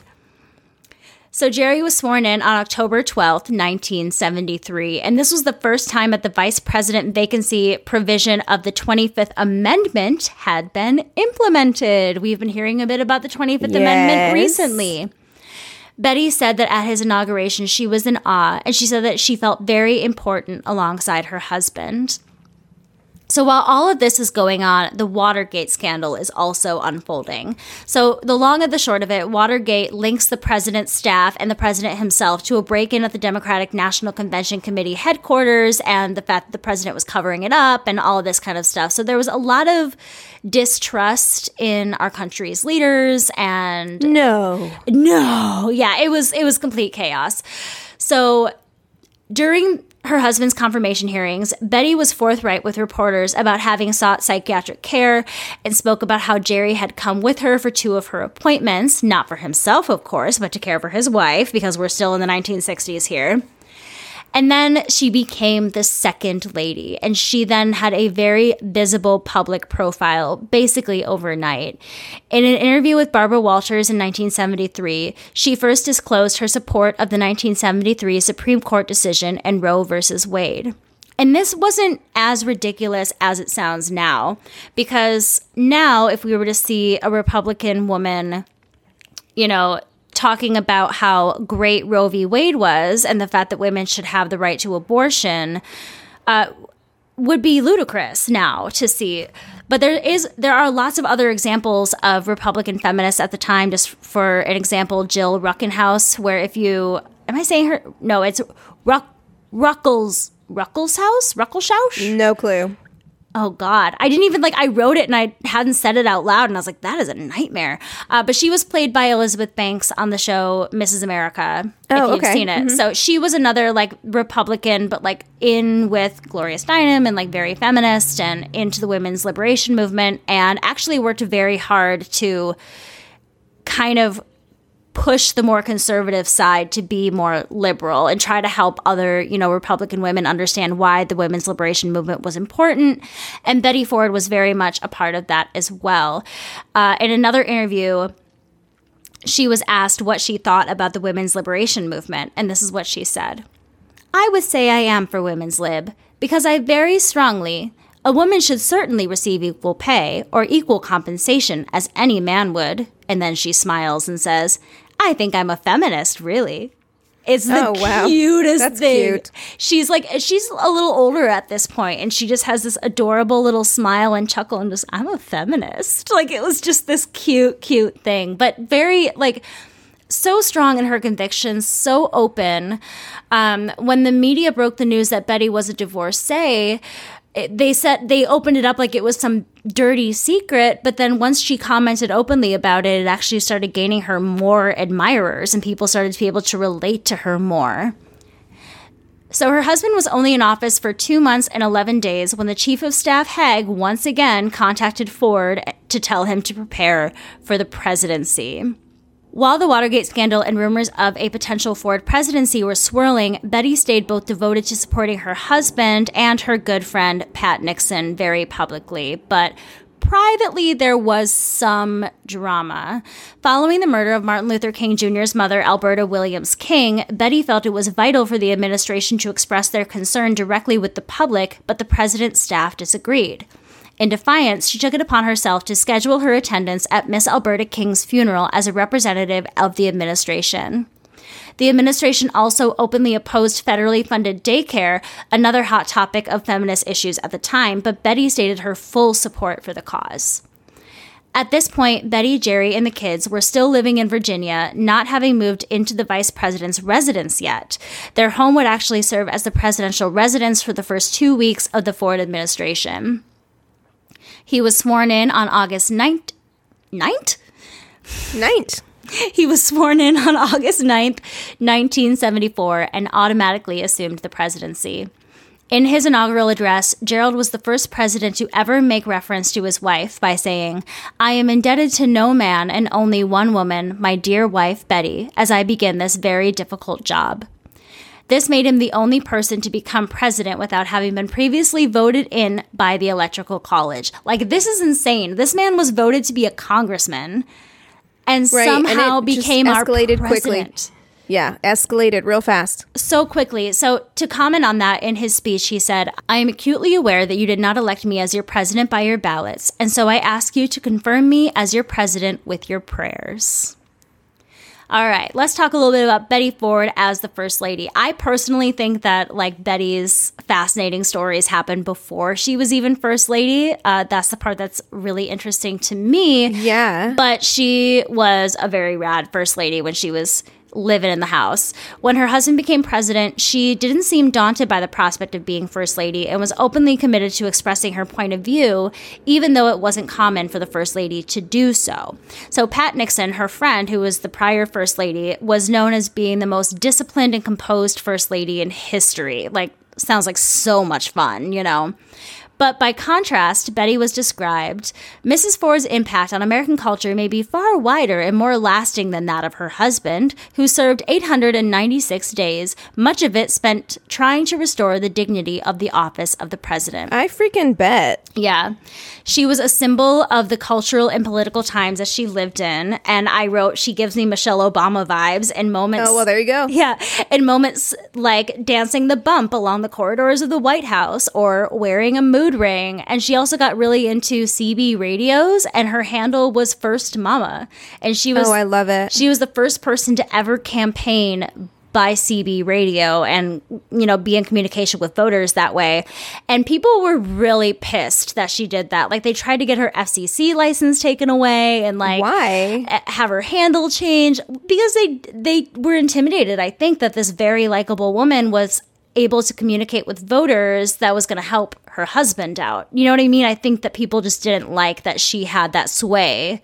So Jerry was sworn in on October 12th, 1973, and this was the first time that the vice president vacancy provision of the 25th Amendment had been implemented. We've been hearing a bit about the 25th Amendment recently. Betty said that at his inauguration, she was in awe, and she said that she felt very important alongside her husband. So while all of this is going on, the Watergate scandal is also unfolding. So the long and the short of it, Watergate links the president's staff and the president himself to a break-in at the Democratic National Convention Committee headquarters and the fact that the president was covering it up and all of this kind of stuff. So there was a lot of distrust in our country's leaders and No. no, yeah, it was it was complete chaos. So during her husband's confirmation hearings, Betty was forthright with reporters about having sought psychiatric care and spoke about how Jerry had come with her for two of her appointments, not for himself, of course, but to care for his wife, because we're still in the 1960s here. And then she became the second lady, and she then had a very visible public profile basically overnight. In an interview with Barbara Walters in 1973, she first disclosed her support of the 1973 Supreme Court decision in Roe v. Wade. And this wasn't as ridiculous as it sounds now, because now, if we were to see a Republican woman, you know, talking about how great Roe v. Wade was and the fact that women should have the right to abortion uh, would be ludicrous now to see. But there is there are lots of other examples of Republican feminists at the time. Just for an example, Jill Ruckenhaus, where if you am I saying her? No, it's Ruck Ruckles Ruckelshaus Ruckelshaus. No clue. Oh God, I didn't even like. I wrote it and I hadn't said it out loud, and I was like, "That is a nightmare." Uh, but she was played by Elizabeth Banks on the show Mrs. America. Oh, if you've okay. seen it, so she was another like Republican, but like in with Gloria Steinem and like very feminist and into the women's liberation movement, and actually worked very hard to kind of push the more conservative side to be more liberal and try to help other, you know, Republican women understand why the women's liberation movement was important. And Betty Ford was very much a part of that as well. Uh, in another interview, she was asked what she thought about the women's liberation movement, and this is what she said I would say I am for women's lib because I very strongly. A woman should certainly receive equal pay or equal compensation as any man would. And then she smiles and says, I think I'm a feminist, really. It's the Oh, wow. cutest That's thing. cute. She's like, she's a little older at this point, and she just has this adorable little smile and chuckle and just, I'm a feminist. Like, it was just this cute, cute thing, but very, like, so strong in her convictions, so open. Um, when the media broke the news that Betty was a divorcee, it- they said they opened it up like it was some dirty secret, but then once she commented openly about it, it actually started gaining her more admirers and people started to be able to relate to her more. So her husband was only in office for two months and 11 days when the chief of staff, Haig, once again contacted Ford to tell him to prepare for the presidency. While the Watergate scandal and rumors of a potential Ford presidency were swirling, Betty stayed both devoted to supporting her husband and her good friend, Pat Nixon, very publicly. But privately, there was some drama. Following the murder of Martin Luther King Jr.'s mother, Alberta Williams King, Betty felt it was vital for the administration to express their concern directly with the public, but the president's staff disagreed. In defiance, she took it upon herself to schedule her attendance at Miss Alberta King's funeral as a representative of the administration. The administration also openly opposed federally funded daycare, another hot topic of feminist issues at the time, but Betty stated her full support for the cause. At this point, Betty, Jerry, and the kids were still living in Virginia, not having moved into the vice president's residence yet. Their home would actually serve as the presidential residence for the first two weeks of the Ford administration. He was sworn in on August 9th. 9th? Night. He was sworn in on August 9th, 1974, and automatically assumed the presidency. In his inaugural address, Gerald was the first president to ever make reference to his wife by saying, I am indebted to no man and only one woman, my dear wife, Betty, as I begin this very difficult job. This made him the only person to become president without having been previously voted in by the Electoral College. Like, this is insane. This man was voted to be a congressman and Right, somehow just became our president quickly. Yeah, escalated real fast. so quickly. So, to comment on that in his speech, he said, I am acutely aware that you did not elect me as your president by your ballots, and so I ask you to confirm me as your president with your prayers. All right, let's talk a little bit about Betty Ford as the first lady. I personally think that like Betty's fascinating stories happened before she was even first lady. Uh, that's the part that's really interesting to me. Yeah. But she was a very rad first lady when she was living in the house. When her husband became president, she didn't seem daunted by the prospect of being first lady and was openly committed to expressing her point of view, even though it wasn't common for the first lady to do so. So, Pat Nixon, her friend, who was the prior first lady, was known as being the most disciplined and composed first lady in history. Like, sounds like so much fun, you know. But by contrast, Betty was described Mrs. Ford's impact on American culture may be far wider and more lasting than that of her husband, who served 896 days, much of it spent trying to restore the dignity of the office of the president. I freaking bet. Yeah. She was a symbol of the cultural and political times that she lived in. And I wrote, she gives me Michelle Obama vibes in moments. Oh, well, there you go. Yeah. In moments like dancing the bump along the corridors of the White House or wearing a mood ring. And she also got really into CB radios, and her handle was First Mama. And she was. Oh, I love it. She was the first person to ever campaign by CB radio and you know be in communication with voters that way. And people were really pissed that she did that. Like they tried to get her FCC license taken away and like Why? have her handle change because they they were intimidated. I think that this very likable woman was able to communicate with voters that was going to help her husband out. You know what I mean? I think that people just didn't like that she had that sway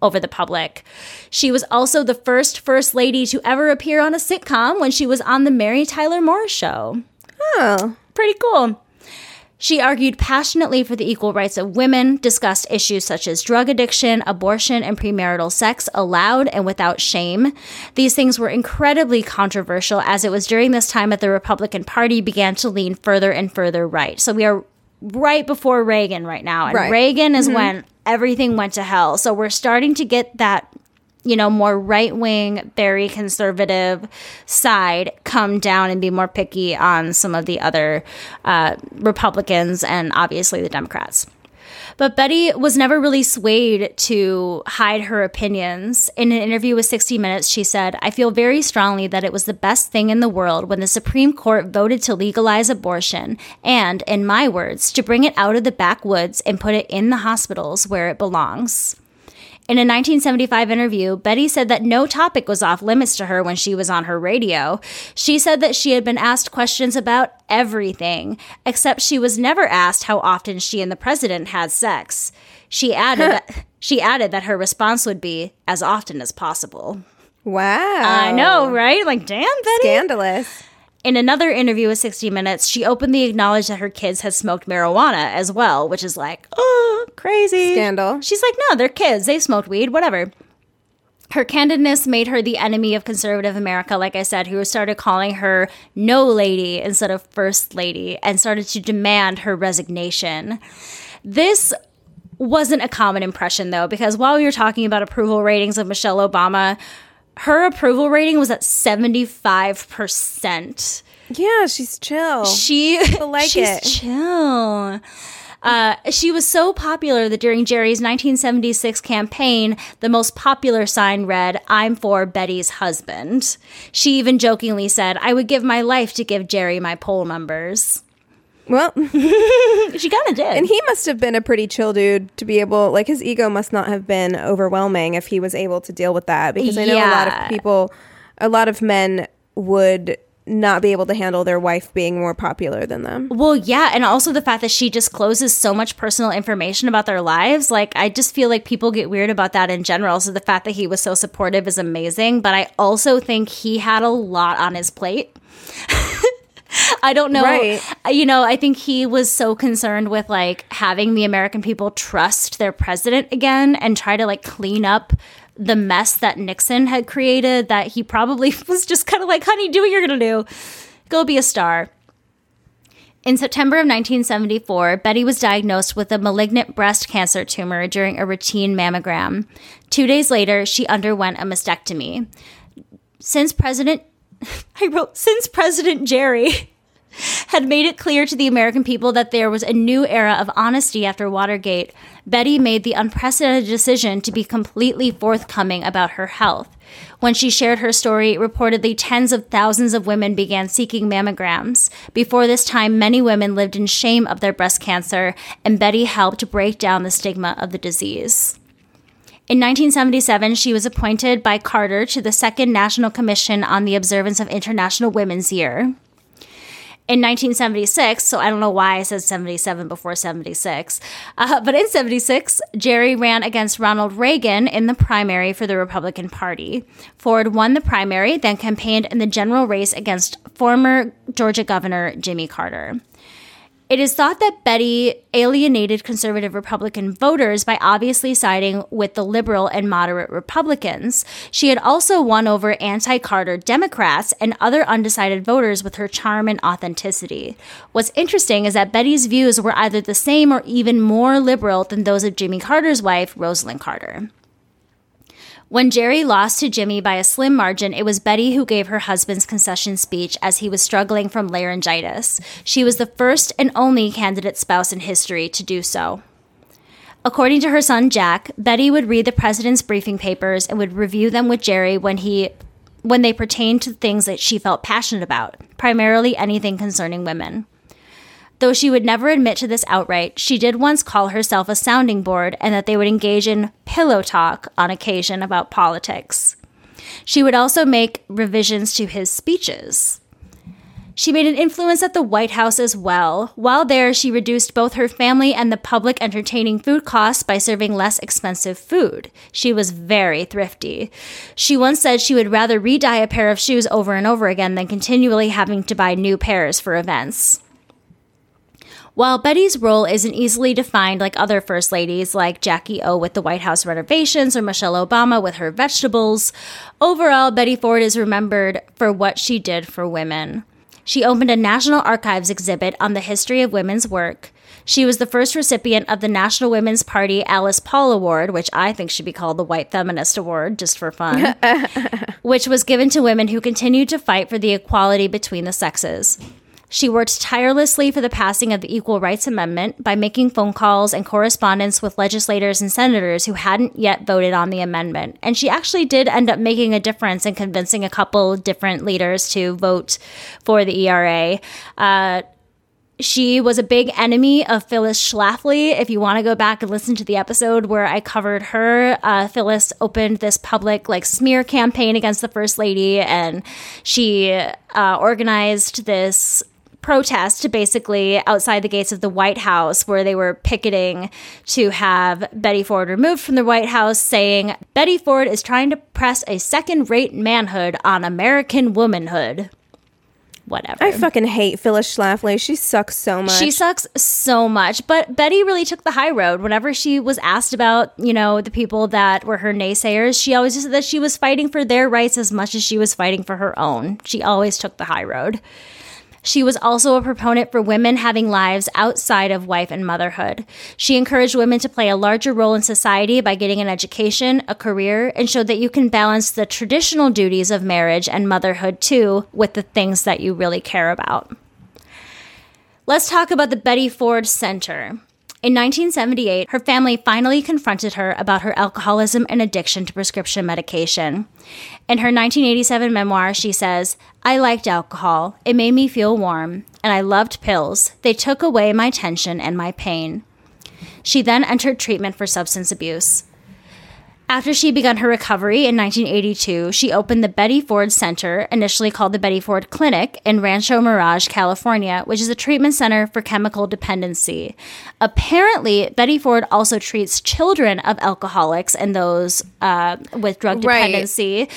over the public. She was also the first first lady to ever appear on a sitcom when she was on the Mary Tyler Moore show. Oh. Pretty cool. She argued passionately for the equal rights of women, discussed issues such as drug addiction, abortion, and premarital sex aloud and without shame. These things were incredibly controversial as it was during this time that the Republican Party began to lean further and further right. So we are right before Reagan right now. And Right. Reagan is mm-hmm. when everything went to hell. So we're starting to get that you know, more right wing, very conservative side come down and be more picky on some of the other uh, Republicans and obviously the Democrats. But Betty was never really swayed to hide her opinions. In an interview with 60 Minutes, she said, I feel very strongly that it was the best thing in the world when the Supreme Court voted to legalize abortion and, in my words, to bring it out of the backwoods and put it in the hospitals where it belongs. In a 1975 interview, Betty said that no topic was off limits to her when she was on her radio. She said that she had been asked questions about everything, except she was never asked how often she and the president had sex. She added that, she added that her response would be as often as possible. Wow. I know, right? Like, damn, Betty. Scandalous. In another interview with 60 Minutes, she openly acknowledged that her kids had smoked marijuana as well, which is like, oh, crazy. Scandal. She's like, no, they're kids. They smoked weed, whatever. Her candidness made her the enemy of conservative America, like I said, who started calling her no lady instead of first lady and started to demand her resignation. This wasn't a common impression, though, because while we were talking about approval ratings of Michelle Obama, her approval rating was at 75%. Yeah, she's chill. She like she's it. chill. Uh, she was so popular that during Jerry's 1976 campaign, the most popular sign read, I'm for Betty's husband. She even jokingly said, I would give my life to give Jerry my poll numbers. Well, She kind of did. and he must have been a pretty chill dude to be able, like, his ego must not have been overwhelming if he was able to deal with that. Because I know a lot of people, a lot of men would not be able to handle their wife being more popular than them. Well, yeah, and also the fact that she discloses so much personal information about their lives. Like, I just feel like people get weird about that in general. So the fact that he was so supportive is amazing. But I also think he had a lot on his plate. I don't know. Right. Uh, you know, I think he was so concerned with like having the American people trust their president again and try to like clean up the mess that Nixon had created that he probably was just kind of like, honey, do what you're going to do. Go be a star. In September of 1974, Betty was diagnosed with a malignant breast cancer tumor during a routine mammogram. Two days later, she underwent a mastectomy. Since President, I wrote, since President Jerry had made it clear to the American people that there was a new era of honesty after Watergate, Betty made the unprecedented decision to be completely forthcoming about her health. When she shared her story, reportedly tens of thousands of women began seeking mammograms. Before this time, many women lived in shame of their breast cancer, and Betty helped break down the stigma of the disease. In 1977, she was appointed by Carter to the Second National Commission on the Observance of International Women's Year. In 1976, so I don't know why I said 77 before 76, uh, but in 76, Jerry ran against Ronald Reagan in the primary for the Republican Party. Ford won the primary, then campaigned in the general race against former Georgia Governor Jimmy Carter. It is thought that Betty alienated conservative Republican voters by obviously siding with the liberal and moderate Republicans. She had also won over anti Carter Democrats and other undecided voters with her charm and authenticity. What's interesting is that Betty's views were either the same or even more liberal than those of Jimmy Carter's wife, Rosalynn Carter. When Jerry lost to Jimmy by a slim margin, it was Betty who gave her husband's concession speech as he was struggling from laryngitis. She was the first and only candidate spouse in history to do so. According to her son Jack, Betty would read the president's briefing papers and would review them with Jerry when he when they pertained to things that she felt passionate about, primarily anything concerning women. Though she would never admit to this outright, she did once call herself a sounding board and that they would engage in pillow talk on occasion about politics. She would also make revisions to his speeches. She made an influence at the White House as well. While there, she reduced both her family and the public entertaining food costs by serving less expensive food. She was very thrifty. She once said she would rather re dye a pair of shoes over and over again than continually having to buy new pairs for events. While Betty's role isn't easily defined like other first ladies like Jackie O with the White House renovations or Michelle Obama with her vegetables, overall, Betty Ford is remembered for what she did for women. She opened a National Archives exhibit on the history of women's work. She was the first recipient of the National Women's Party Alice Paul Award, which I think should be called the White Feminist Award, just for fun, which was given to women who continued to fight for the equality between the sexes. She worked tirelessly for the passing of the Equal Rights Amendment by making phone calls and correspondence with legislators and senators who hadn't yet voted on the amendment. And she actually did end up making a difference in convincing a couple different leaders to vote for the ERA. Uh, she was a big enemy of Phyllis Schlafly. If you want to go back and listen to the episode where I covered her, uh, Phyllis opened this public like smear campaign against the first lady, and she uh, organized this protest basically outside the gates of the White House where they were picketing to have Betty Ford removed from the White House, saying Betty Ford is trying to press a second rate manhood on American womanhood. Whatever. I fucking hate Phyllis Schlafly. She sucks so much. She sucks so much. But Betty really took the high road. Whenever she was asked about, you know, the people that were her naysayers, she always just said that she was fighting for their rights as much as she was fighting for her own. She always took the high road. She was also a proponent for women having lives outside of wife and motherhood. She encouraged women to play a larger role in society by getting an education, a career, and showed that you can balance the traditional duties of marriage and motherhood too with the things that you really care about. Let's talk about the Betty Ford Center. In 1978, her family finally confronted her about her alcoholism and addiction to prescription medication. In her 1987 memoir, she says, I liked alcohol. It made me feel warm, and I loved pills. They took away my tension and my pain. She then entered treatment for substance abuse. After she began her recovery in 1982, she opened the Betty Ford Center, initially called the Betty Ford Clinic, in Rancho Mirage, California, which is a treatment center for chemical dependency. Apparently, Betty Ford also treats children of alcoholics and those uh, with drug Right. dependency.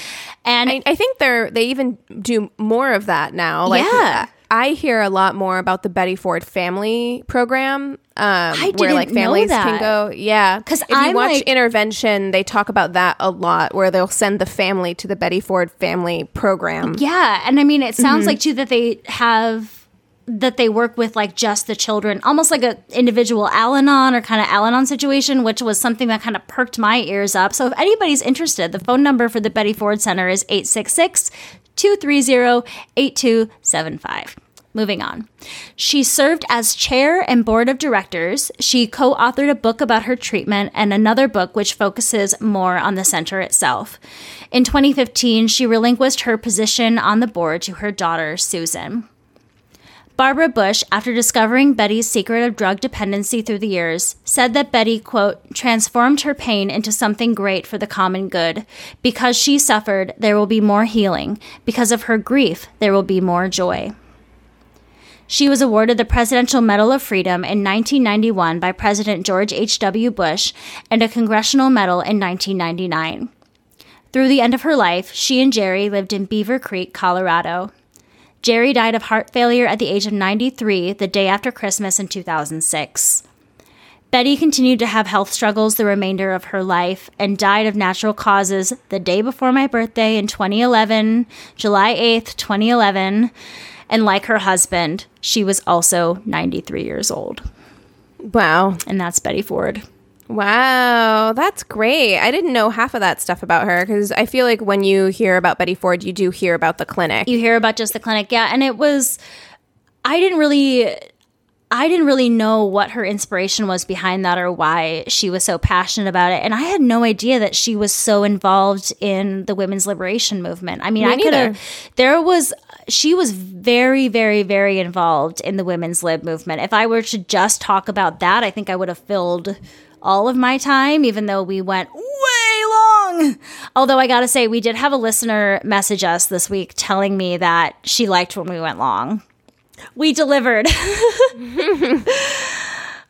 And I, I think they're they even do more of that now. Like, Yeah. I hear a lot more about the Betty Ford Family Program, um, where like families can go. Yeah, 'Cause if you I'm, watch like- Intervention, they talk about that a lot, where they'll send the family to the Betty Ford Family Program. Yeah, and I mean, it Mm-hmm. sounds like too that they have that they work with like just the children, almost like a individual Al-Anon or kind of Al-Anon situation, which was something that kind of perked my ears up. So if anybody's interested, the phone number for the Betty Ford Center is 866 230 8275. Moving on. She served as chair and board of directors. She co authored a book about her treatment and another book which focuses more on the center itself. In 2015, she relinquished her position on the board to her daughter, Susan. Barbara Bush, after discovering Betty's secret of drug dependency through the years, said that Betty, quote, transformed her pain into something great for the common good. Because she suffered, there will be more healing. Because of her grief, there will be more joy. She was awarded the Presidential Medal of Freedom in 1991 by President George H.W. Bush and a Congressional Medal in 1999. Through the end of her life, she and Jerry lived in Beaver Creek, Colorado. Jerry died of heart failure at the age of 93 the day after Christmas in 2006. Betty continued to have health struggles the remainder of her life and died of natural causes the day before my birthday in 2011, July 8th, 2011. And like her husband, she was also 93 years old. Wow. And that's Betty Ford. Wow, that's great. I didn't know half of that stuff about her because I feel like when you hear about Betty Ford, you do hear about the clinic. You hear about just the clinic, yeah. And it was, I didn't really I didn't really know what her inspiration was behind that or why she was so passionate about it. And I had no idea that she was so involved in the women's liberation movement. I mean, Me I could have, there was, she was very, very, very involved in the women's lib movement. If I were to just talk about that, I think I would have filled all of my time, even though we went way long. Although I gotta say, we did have a listener message us this week telling me that she liked when we went long. We delivered.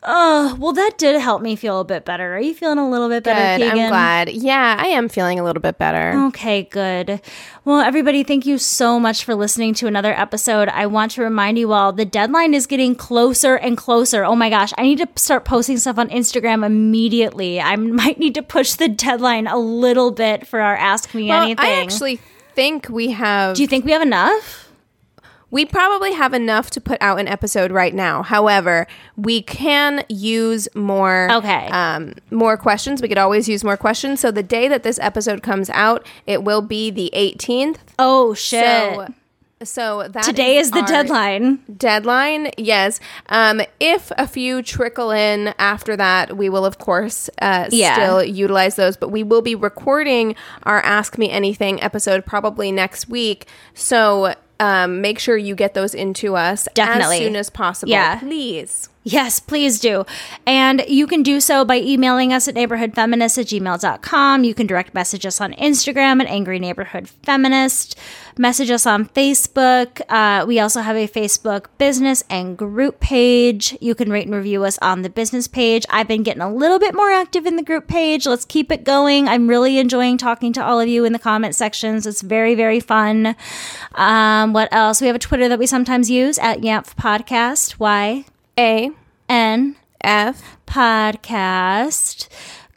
oh, well, that did help me feel a bit better. Are you feeling a little bit better, Good. I'm glad. Yeah, I am feeling a little bit better. Okay, good. Well, everybody, thank you so much for listening to another episode. I want to remind you all the deadline is getting closer and closer. Oh my gosh, I need to start posting stuff on Instagram immediately. I might need to push the deadline a little bit for our Ask Me Well, Anything. I actually think we have. Do you think we have enough? We probably have enough to put out an episode right now. However, we can use more. Okay. Um, more questions. We could always use more questions. So the day that this episode comes out, it will be the 18th. Oh, shit. So. So that Today is the deadline. Deadline, yes. Um, if a few trickle in after that, we will of course uh, Yeah. still utilize those. But we will be recording our Ask Me Anything episode probably next week. So um, make sure you get those into us Definitely. as soon as possible. Yeah. please. Yes, please do. And you can do so by emailing us at neighborhoodfeminist at gmail.com. You can direct message us on Instagram at Angry Neighborhood Feminist. Message us on Facebook. Uh, we also have a Facebook business and group page. You can rate and review us on the business page. I've been getting a little bit more active in the group page. Let's keep it going. I'm really enjoying talking to all of you in the comment sections. It's very, very fun. Um, what else? We have a Twitter that we sometimes use at Yamf Podcast. Why? A N F. podcast.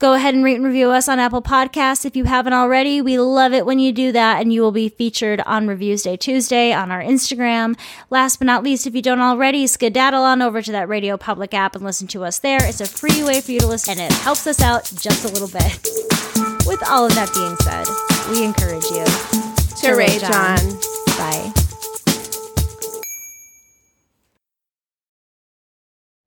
Go ahead and rate and review us on Apple Podcasts if you haven't already. We love it when you do that, and you will be featured on Reviews Day Tuesday on our Instagram. Last but not least, if you don't already, skedaddle on over to that Radio Public app and listen to us there. It's a free way for you to listen, and it helps us out just a little bit. With all of that being said, we encourage you To Ray John. Bye.